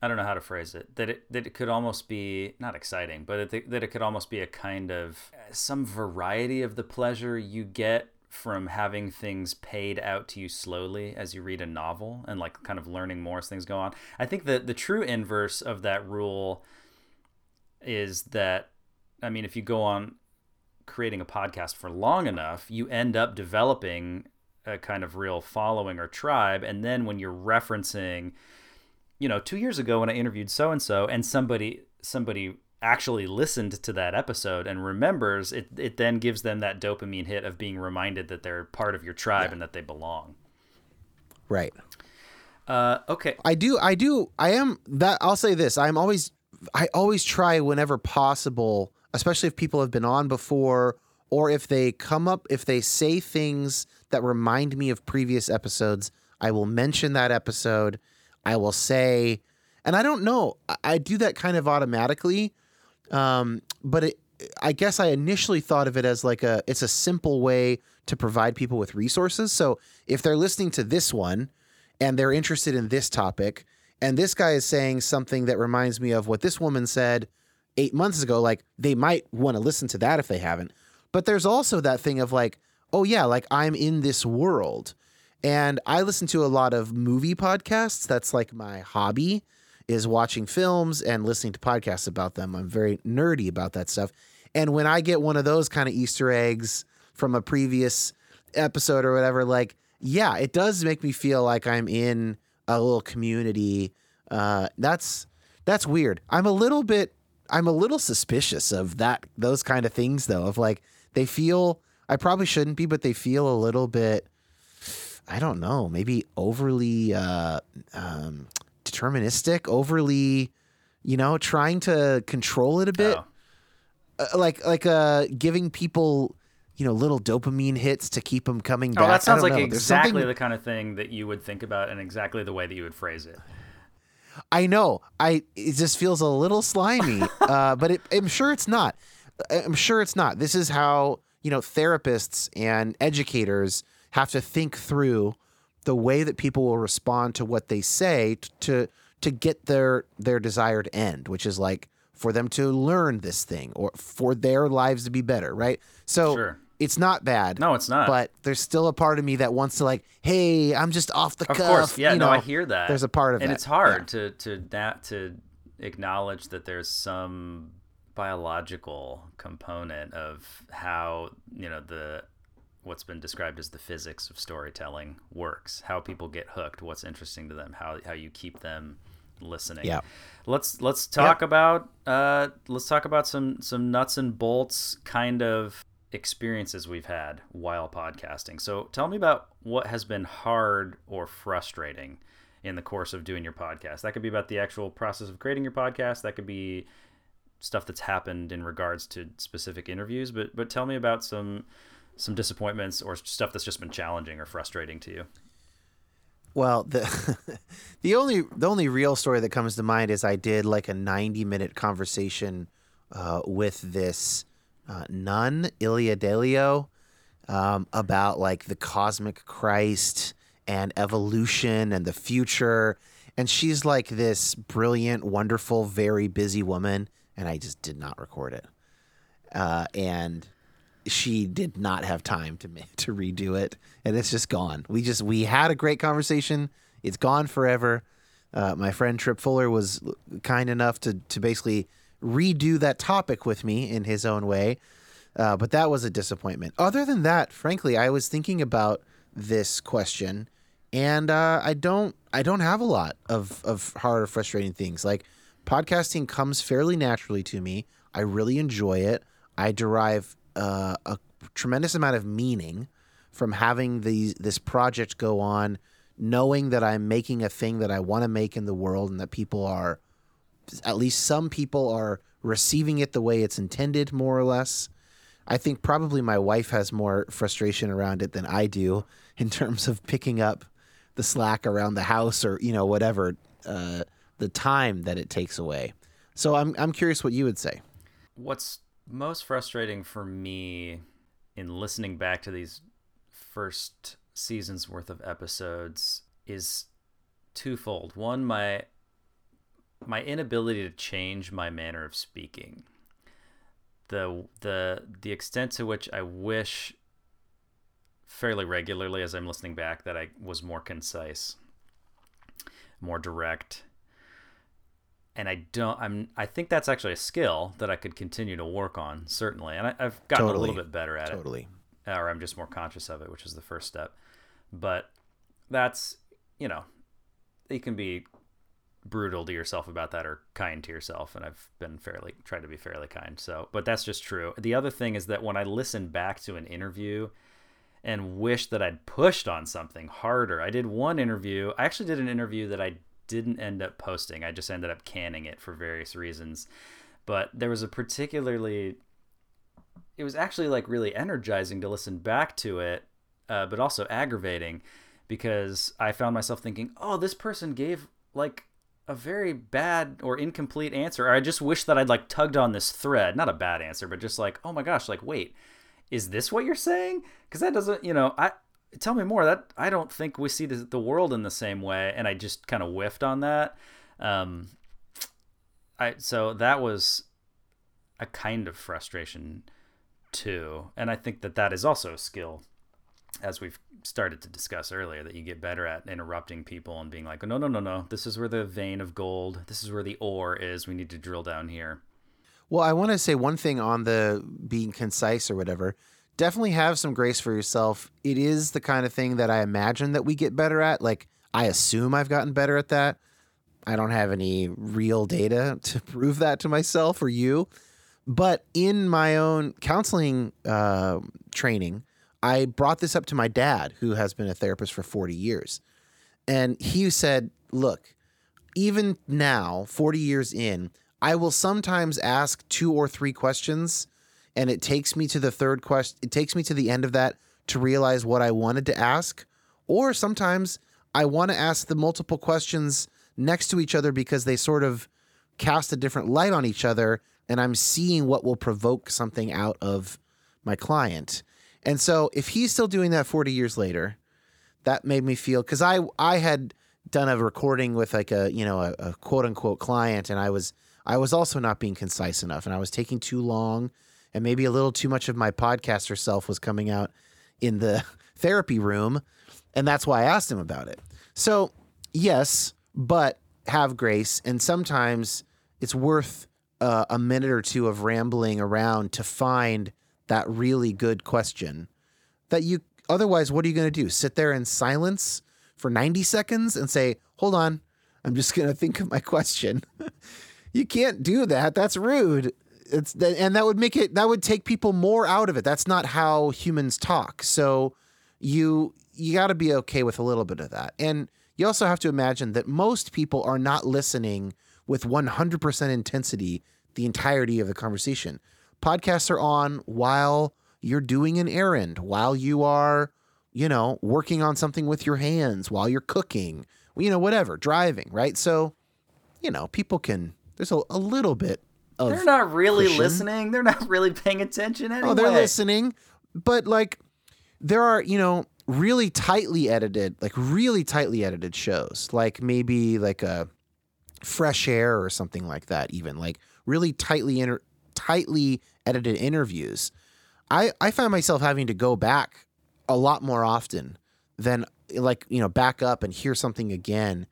I don't know how to phrase it that it that it could almost be not exciting, but that it could almost be a kind of uh, some variety of the pleasure you get from having things paid out to you slowly as you read a novel and like kind of learning more as things go on. I think that the true inverse of that rule is that I mean, if you go on creating a podcast for long enough, you end up developing a kind of real following or tribe. And then when you're referencing, you know, two years ago when I interviewed so and so, and somebody somebody actually listened to that episode and remembers it, it then gives them that dopamine hit of being reminded that they're part of your tribe and that they belong. right Uh, okay. I do I do I am that I'll say this. I'm always I always try whenever possible, especially if people have been on before or if they come up if they say things that remind me of previous episodes, I will mention that episode. I will say and I don't know, I, do that kind of automatically. Um, but it I guess I initially thought of it as like a it's a simple way to provide people with resources. So if they're listening to this one and they're interested in this topic, and this guy is saying something that reminds me of what this woman said eight months ago, like they might want to listen to that if they haven't. But there's also that thing of like, oh yeah, like I'm in this world. And I listen to a lot of movie podcasts. That's like my hobby is watching films and listening to podcasts about them. I'm very nerdy about that stuff. And when I get one of those kind of Easter eggs from a previous episode or whatever, like, yeah, it does make me feel like I'm in a little community. Uh, that's that's weird. I'm a little bit I'm a little suspicious of that those kind of things though. Of like they feel I probably shouldn't be, but they feel a little bit I don't know, maybe overly uh, um, deterministic, overly, you know, trying to control it a bit Oh. uh, like like uh giving people you know little dopamine hits to keep them coming back. Oh, that sounds like know. Exactly something- the kind of thing that you would think about and exactly the way that you would phrase it. I know. I it just feels a little slimy, uh, but it, I'm sure it's not. I'm sure it's not. This is how you know therapists and educators have to think through the way that people will respond to what they say t- to to get their their desired end, which is like for them to learn this thing or for their lives to be better, right? So Sure. it's not bad. No, it's not. But there's still a part of me that wants to like, hey, I'm just off the Of cuff. course, yeah. you no, know, I hear that. There's a part of it. and that. it's hard to to that to acknowledge that there's some biological component of how you know the what's been described as the physics of storytelling works. How people get hooked, what's interesting to them, how how you keep them listening. Yeah. Let's let's talk about uh let's talk about some some nuts and bolts kind of experiences we've had while podcasting. So tell me about what has been hard or frustrating in the course of doing your podcast. That could be about the actual process of creating your podcast. That could be stuff that's happened in regards to specific interviews, but but tell me about some some disappointments or stuff that's just been challenging or frustrating to you. Well, the the only the only real story that comes to mind is I did like a 90 minute conversation uh, with this uh, nun, Ilia Delio. um, about like the cosmic Christ and evolution and the future. And she's like this brilliant, wonderful, very busy woman. And I just did not record it. Uh, and she did not have time to to redo it, and it's just gone. We just we had a great conversation. It's gone forever. Uh, my friend Tripp Fuller was kind enough to to basically redo that topic with me in his own way, uh, but that was a disappointment. Other than that, frankly, I was thinking about this question, and uh, I don't I don't have a lot of of hard or frustrating things. Like podcasting comes fairly naturally to me. I really enjoy it. I derive uh, a tremendous amount of meaning from having these this project go on, knowing that I'm making a thing that I want to make in the world, and that people are, at least some people are receiving it the way it's intended, more or less. I think probably my wife has more frustration around it than I do in terms of picking up the slack around the house or you know whatever uh, the time that it takes away. So I'm I'm curious what you would say. What's most frustrating for me in listening back to these first seasons worth of episodes is twofold. One, my my inability to change my manner of speaking the the the extent to which I wish fairly regularly as I'm listening back that I was more concise, more direct. And I don't I'm I think that's actually a skill that I could continue to work on, certainly. And I, have gotten totally. a little bit better at totally. it. Totally. Or I'm just more conscious of it, which is the first step. But that's you know, you can be brutal to yourself about that or kind to yourself and I've been fairly tried to be fairly kind. So, but that's just true. The other thing is that when I listen back to an interview and wish that I'd pushed on something harder. I did one interview. I actually did an interview that I didn't end up posting. I just ended up canning it for various reasons. But there was a particularly it was actually like really energizing to listen back to it, uh, but also aggravating because I found myself thinking, "Oh, this person gave like a very bad or incomplete answer. Or I just wish that I'd like tugged on this thread. Not a bad answer, but just like, oh my gosh, like wait, is this what you're saying? Because that doesn't, you know, I tell me more. That I don't think we see the, the world in the same way, and I just kind of whiffed on that. Um, I so that was a kind of frustration too, and I think that that is also a skill as we've started to discuss earlier, that you get better at interrupting people and being like, no, no, no, no, this is where the vein of gold, this is where the ore is. We need to drill down here. Well, I want to say one thing on the being concise or whatever. Definitely have some grace for yourself. It is the kind of thing that I imagine that we get better at. Like, I assume I've gotten better at that. I don't have any real data to prove that to myself or you. But in my own counseling uh, training, I brought this up to my dad, who has been a therapist for 40 years. And he said, Look, even now, 40 years in, I will sometimes ask two or three questions, and it takes me to the third question. It takes me to the end of that to realize what I wanted to ask. Or sometimes I want to ask the multiple questions next to each other because they sort of cast a different light on each other, and I'm seeing what will provoke something out of my client. And so if he's still doing that 40 years later, that made me feel because I I had done a recording with like a you know a, a, quote unquote client and I was I was also not being concise enough and I was taking too long and maybe a little too much of my podcaster self was coming out in the therapy room and that's why I asked him about it. So yes, but have grace and sometimes it's worth uh, a minute or two of rambling around to find that really good question that you otherwise what are you going to do? Sit there in silence for 90 seconds and say hold on i'm just going to think of my question. You can't do that. That's rude it's and that would make it that would take people more out of it. That's not how humans talk. So you you got to be okay with a little bit of that. And you also have to imagine that most people are not listening with 100% intensity the entirety of the conversation. Podcasts are on while you're doing an errand, while you are, you know, working on something with your hands, while you're cooking, you know, whatever, driving, right? So, you know, people can, there's a, a little bit of. They're not really cushion. listening. They're not really paying attention anyway. Oh, they're listening. But like, there are you know really tightly edited, like really tightly edited shows, like maybe like a Fresh Air or something like that, even like really tightly inter- tightly edited interviews. I I find myself having to go back a lot more often than like you know back up and hear something again.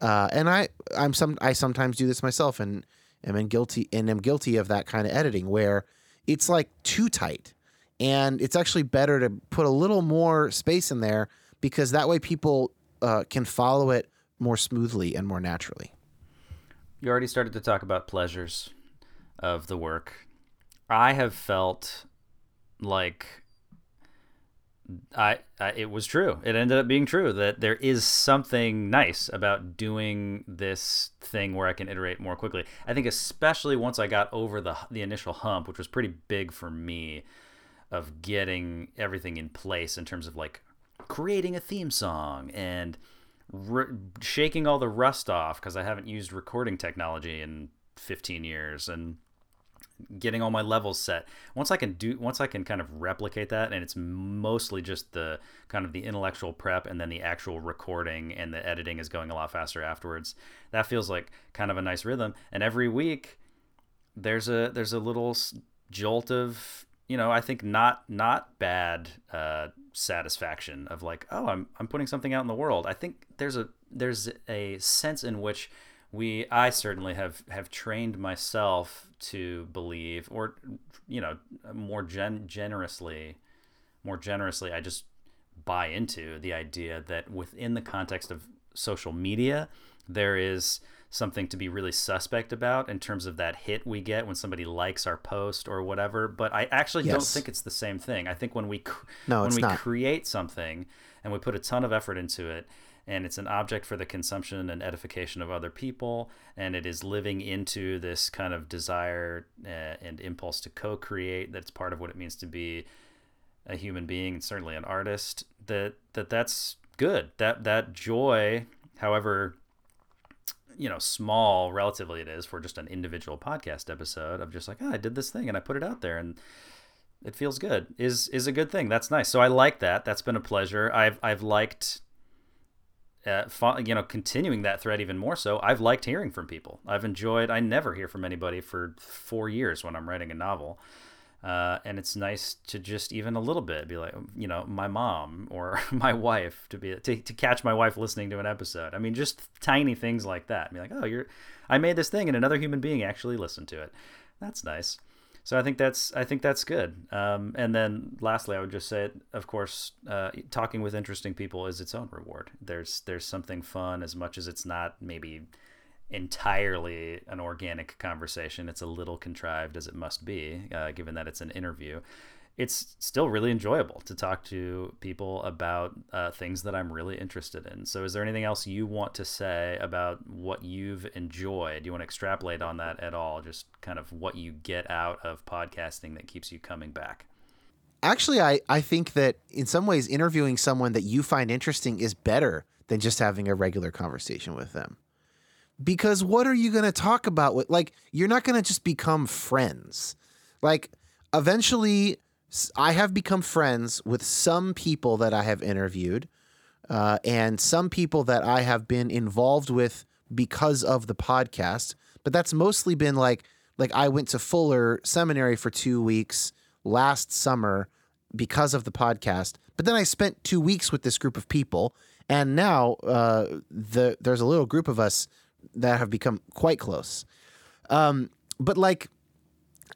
Uh, and I I'm some I sometimes do this myself and am guilty and am guilty of that kind of editing where it's like too tight and it's actually better to put a little more space in there because that way people uh, can follow it more smoothly and more naturally. You already started to talk about pleasures of the work. I have felt like I, I, it was true. It ended up being true that there is something nice about doing this thing where I can iterate more quickly. I think especially once I got over the the initial hump, which was pretty big for me of getting everything in place in terms of like creating a theme song and shaking all the rust off because I haven't used recording technology in 15 years and getting all my levels set. Once I can do once I can kind of replicate that and it's mostly just the kind of the intellectual prep and then the actual recording and the editing is going a lot faster afterwards. That feels like kind of a nice rhythm and every week there's a there's a little jolt of you know, I think not not bad uh, satisfaction of like, oh, I'm I'm putting something out in the world. I think there's a there's a sense in which we I certainly have have trained myself to believe, or you know, more gen- generously, more generously, I just buy into the idea that within the context of social media, there is something to be really suspect about in terms of that hit we get when somebody likes our post or whatever. But I actually yes. don't think it's the same thing. I think when we no, when we not. create something and we put a ton of effort into it and it's an object for the consumption and edification of other people and it is living into this kind of desire uh, and impulse to co-create that's part of what it means to be a human being and certainly an artist that that that's good. That that joy however you know small relatively it is for just an individual podcast episode of just like oh, I did this thing and I put it out there and it feels good is is a good thing. That's nice. So I like that. That's been a pleasure. I've I've liked uh, you know continuing that thread even more so I've liked hearing from people I've enjoyed I never hear from anybody for four years when I'm writing a novel uh, and it's nice to just even a little bit be like, you know, my mom or my wife to be to, to catch my wife listening to an episode. I mean, just tiny things like that. Be like, oh, you're, I made this thing, and another human being actually listened to it. That's nice. So I think that's I think that's good. Um, and then lastly, I would just say, of course, uh, talking with interesting people is its own reward. There's there's something fun as much as it's not maybe entirely an organic conversation. It's a little contrived as it must be, uh, given that it's an interview. It's still really enjoyable to talk to people about uh, things that I'm really interested in. So, is there anything else you want to say about what you've enjoyed? Do you want to extrapolate on that at all? Just kind of what you get out of podcasting that keeps you coming back? Actually, I, I think that in some ways, interviewing someone that you find interesting is better than just having a regular conversation with them because what are you going to talk about with like you're not going to just become friends like eventually i have become friends with some people that i have interviewed uh, and some people that i have been involved with because of the podcast but that's mostly been like like i went to fuller seminary for two weeks last summer because of the podcast but then i spent two weeks with this group of people and now uh, the there's a little group of us that have become quite close. Um, but like,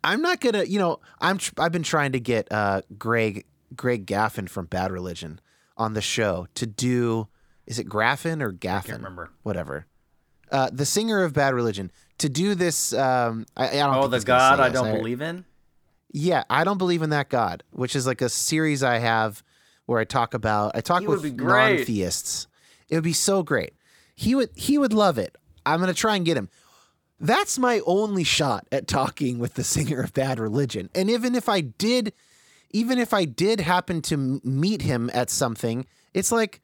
I'm not gonna, you know, I'm tr- I've been trying to get uh, Greg Greg Graffin from Bad Religion on the show to do. Is it Graffin or Gaffin? Can't remember. Whatever. Uh, the singer of Bad Religion to do this. Um, I, I don't. Oh, the God I don't I, believe in. Yeah, I don't believe in that God, which is like a series I have where I talk about. I talk he with non-theists. It would be so great. He would he would love it. I'm to try and get him. That's my only shot at talking with the singer of Bad Religion. And even if I did, even if I did happen to meet him at something, it's like,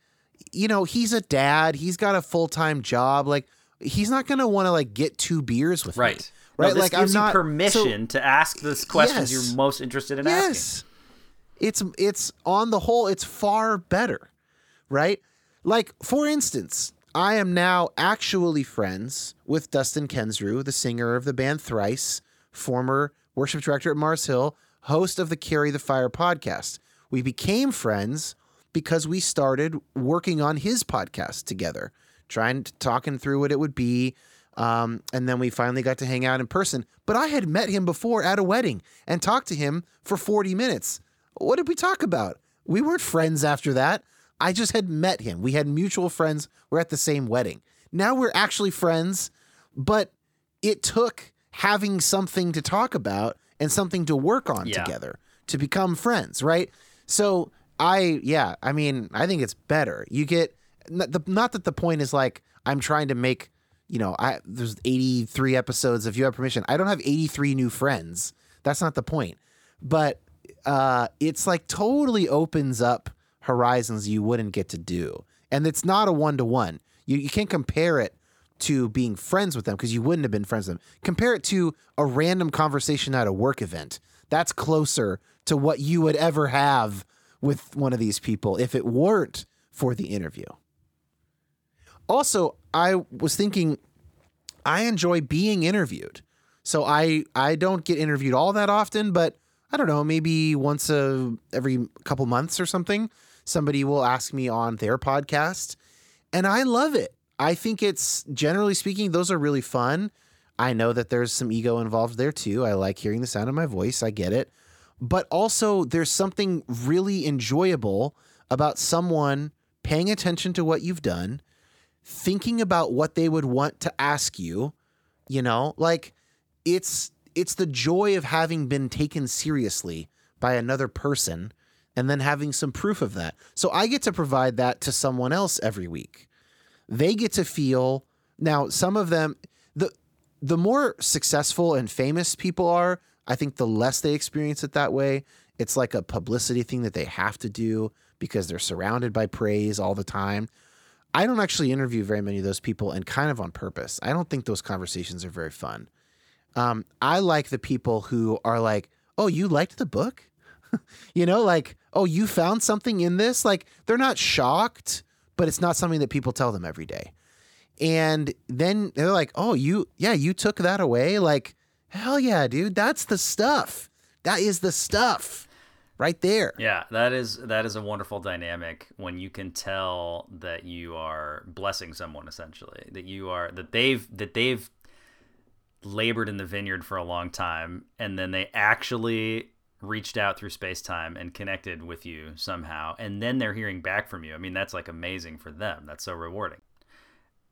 you know, he's a dad. He's got a full time job. Like, he's not going to want to like get two beers with right. me. Right. No, like, I'm not, permission so, to ask the questions yes, you're most interested in yes. asking. it's it's on the whole it's far better, right? Like for instance, I am now actually friends with Dustin Kensrue, the singer of the band Thrice, former worship director at Mars Hill, host of the Carry the Fire podcast. We became friends because we started working on his podcast together, trying to talking through what it would be. Um, and then we finally got to hang out in person. But I had met him before at a wedding and talked to him for 40 minutes. What did we talk about? We weren't friends after that. I just had met him. We had mutual friends. We're at the same wedding. Now we're actually friends, but it took having something to talk about and something to work on Yeah. together to become friends, right? So I, yeah, I mean, I think it's better. You get not, the, not that the point is like I'm trying to make, you know, I there's 83 episodes. If you have permission, I don't have 83 new friends. That's not the point. But uh, it's like totally opens up horizons you wouldn't get to do, and it's not a one to one. You you can't compare it to being friends with them because you wouldn't have been friends with them. Compare it to a random conversation at a work event. That's closer to what you would ever have with one of these people if it weren't for the interview. Also, I was thinking I enjoy being interviewed. So I I don't get interviewed all that often, but I don't know, maybe once a every couple months or something, somebody will ask me on their podcast, and I love it. I think it's generally speaking those are really fun. I know that there's some ego involved there too. I like hearing the sound of my voice. I get it. But also there's something really enjoyable about someone paying attention to what you've done, thinking about what they would want to ask you, you know? Like it's it's the joy of having been taken seriously by another person and then having some proof of that. So I get to provide that to someone else every week. They get to feel now some of them the the more successful and famous people are, I think the less they experience it that way. It's like a publicity thing that they have to do because they're surrounded by praise all the time. I don't actually interview very many of those people and kind of on purpose. I don't think those conversations are very fun. Um, I like the people who are like, oh, you liked the book? you know, like, oh, you found something in this? Like, they're not shocked, but it's not something that people tell them every day. And then they're like, oh, you, yeah, you took that away? Like, hell yeah, dude, that's the stuff. That is the stuff right there. Yeah, that is that is a wonderful dynamic when you can tell that you are blessing someone essentially, that you are that they've that they've labored in the vineyard for a long time and then they actually reached out through space time and connected with you somehow and then they're hearing back from you. I mean, that's like amazing for them. That's so rewarding.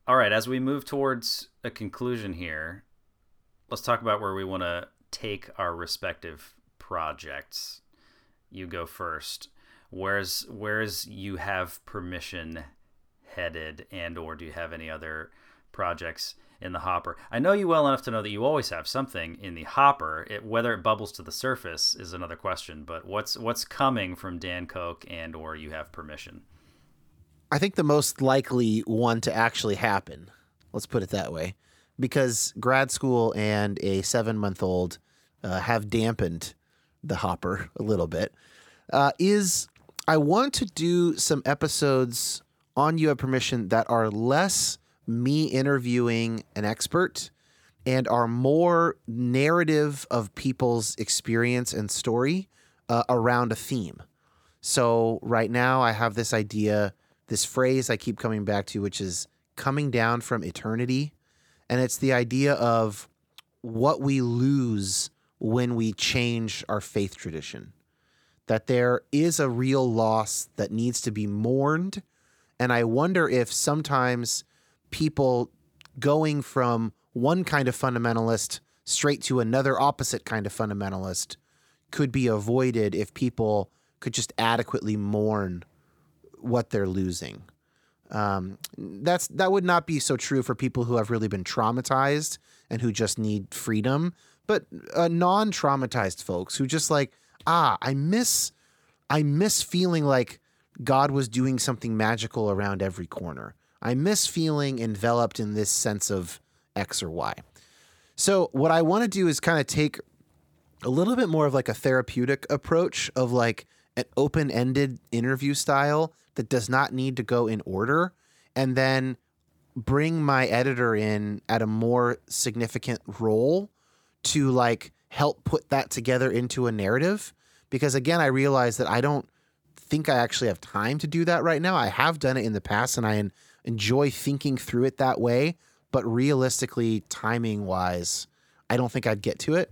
All right, as we move towards a conclusion here, let's talk about where we want to take our respective projects. You go first. Where's where's you have permission headed and or do you have any other projects in the hopper? I know you well enough to know that you always have something in the hopper. It, whether it bubbles to the surface is another question, but what's what's coming from Dan Koch and or you have permission? I think the most likely one to actually happen, let's put it that way, because grad school and a seven month old uh, have dampened the hopper a little bit, uh, is I want to do some episodes on You Have Permission that are less me interviewing an expert and are more narrative of people's experience and story uh, around a theme. So right now I have this idea, this phrase I keep coming back to, which is coming down from eternity. And it's the idea of what we lose when we change our faith tradition. That there is a real loss that needs to be mourned. And I wonder if sometimes people going from one kind of fundamentalist straight to another opposite kind of fundamentalist could be avoided if people could just adequately mourn what they're losing. Um, that's that would not be so true for people who have really been traumatized and who just need freedom, but uh, non-traumatized folks who just like ah, I miss, I miss feeling like God was doing something magical around every corner. I miss feeling enveloped in this sense of X or Y. So what I want to do is kind of take a little bit more of like a therapeutic approach of like an open ended interview style that does not need to go in order, and then bring my editor in at a more significant role to like help put that together into a narrative. Because again, I realize that I don't think I actually have time to do that right now. I have done it in the past and I enjoy thinking through it that way. But realistically, timing wise, I don't think I'd get to it.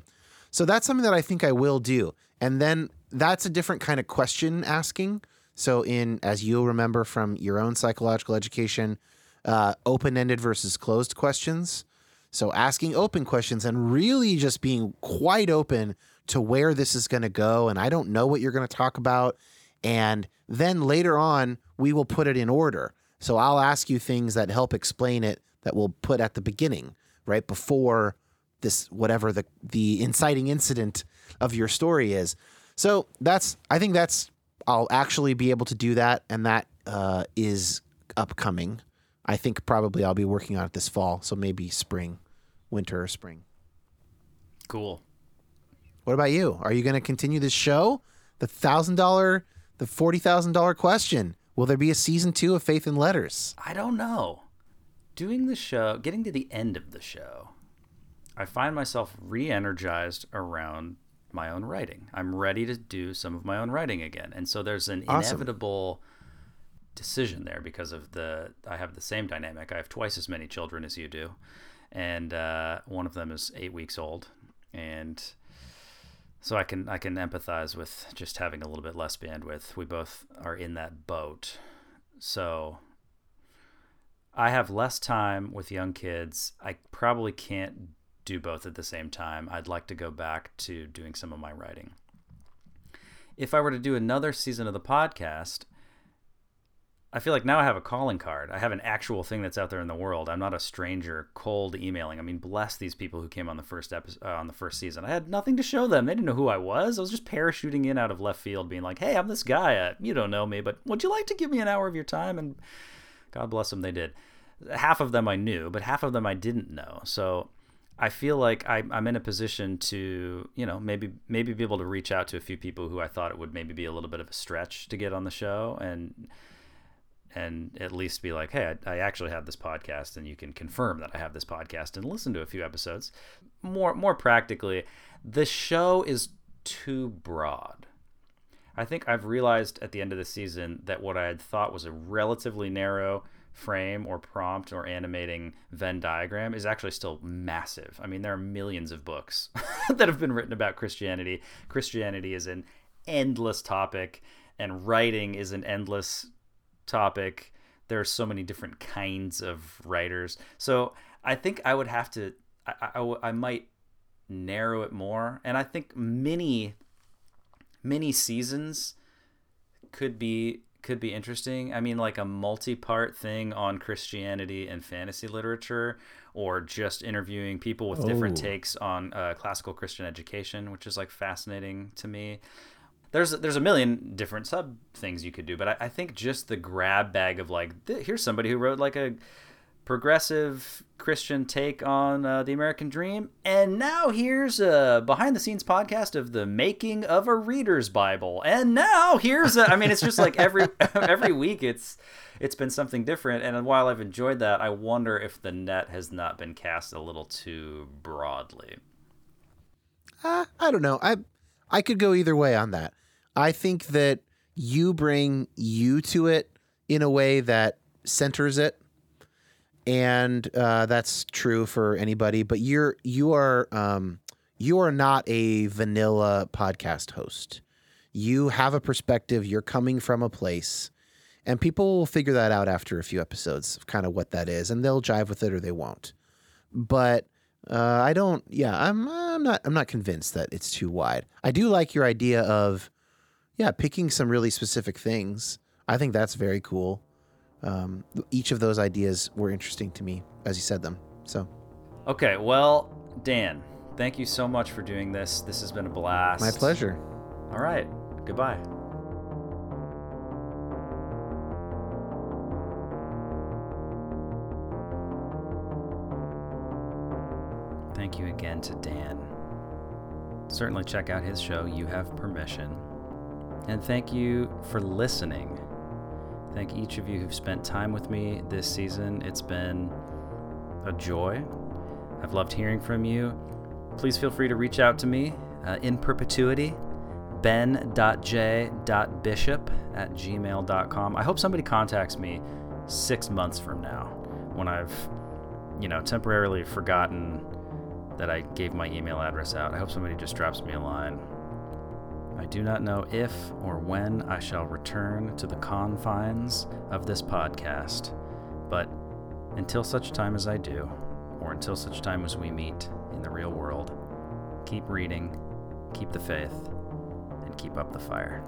So that's something that I think I will do. And then that's a different kind of question asking. So, in as you'll remember from your own psychological education, uh, open ended versus closed questions. So, asking open questions and really just being quite open to where this is going to go. And I don't know what you're going to talk about. And then later on, we will put it in order. So, I'll ask you things that help explain it that we'll put at the beginning, right before this, whatever the, the inciting incident of your story is. So, that's, I think that's, I'll actually be able to do that. And that uh, is upcoming. I think probably I'll be working on it this fall. So maybe spring, winter or spring. Cool. What about you? Are you going to continue this show? The thousand dollar, the forty thousand dollar question. Will there be a season two of Faith + Letters? I don't know. Doing the show, getting to the end of the show, I find myself re energized around my own writing. I'm ready to do some of my own writing again. And so there's an Awesome. inevitable decision there because of the I have the same dynamic. I have twice as many children as you do. And uh, one of them is eight weeks old. And so I can I can empathize with just having a little bit less bandwidth. We both are in that boat. So I have less time with young kids. I probably can't do both at the same time. I'd like to go back to doing some of my writing. If I were to do another season of the podcast, I feel like now I have a calling card. I have an actual thing that's out there in the world. I'm not a stranger cold emailing. I mean, bless these people who came on the first episode uh, on the first season. I had nothing to show them. They didn't know who I was. I was just parachuting in out of left field, being like, "Hey, I'm this guy. Uh, you don't know me, but would you like to give me an hour of your time?" And God bless them, they did. Half of them I knew, but half of them I didn't know. So I feel like I, I'm in a position to, you know, maybe maybe be able to reach out to a few people who I thought it would maybe be a little bit of a stretch to get on the show, and and at least be like, hey, I, I actually have this podcast, and you can confirm that I have this podcast and listen to a few episodes. More more practically, the show is too broad. I think I've realized at the end of the season that what I had thought was a relatively narrow frame or prompt or animating Venn diagram is actually still massive. I mean, there are millions of books that have been written about Christianity. Christianity is an endless topic, and writing is an endless topic. There are so many different kinds of writers. So I think I would have to, I, I, I might narrow it more. And I think many, many seasons could be could be interesting. I mean, like a multi-part thing on Christianity and fantasy literature, or just interviewing people with different Oh. takes on uh, classical Christian education, which is like fascinating to me. There's there's a million different sub things you could do, but I, I think just the grab bag of like th- here's somebody who wrote like a progressive Christian take on uh, the American Dream, and now here's a behind the scenes podcast of the making of a reader's Bible, and now here's a, I mean it's just like every every week it's it's been something different, and while I've enjoyed that, I wonder if the net has not been cast a little too broadly. Uh, I don't know. I I could go either way on that. I think that you bring you to it in a way that centers it, and uh, that's true for anybody. But you're you are um, you are not a vanilla podcast host. You have a perspective. You're coming from a place, and people will figure that out after a few episodes of kind of what that is, and they'll jive with it or they won't. But uh, I don't. Yeah, I'm. I'm not. I'm not convinced that it's too wide. I do like your idea of, yeah, picking some really specific things. I think that's very cool. Um, each of those ideas were interesting to me as you said them. So Okay, well, Dan, thank you so much for doing this. This has been a blast. my pleasure. All right, goodbye. Thank you again to Dan. Certainly check out his show, You Have Permission. And thank you for listening. Thank each of you who've spent time with me this season. It's been a joy. I've loved hearing from you. Please feel free to reach out to me uh, in perpetuity ben.j.bishop at gmail.com. I hope somebody contacts me six months from now when I've, you know, temporarily forgotten that I gave my email address out. I hope somebody just drops me a line. I do not know if or when I shall return to the confines of this podcast, but until such time as I do, or until such time as we meet in the real world, keep reading, keep the faith, and keep up the fire.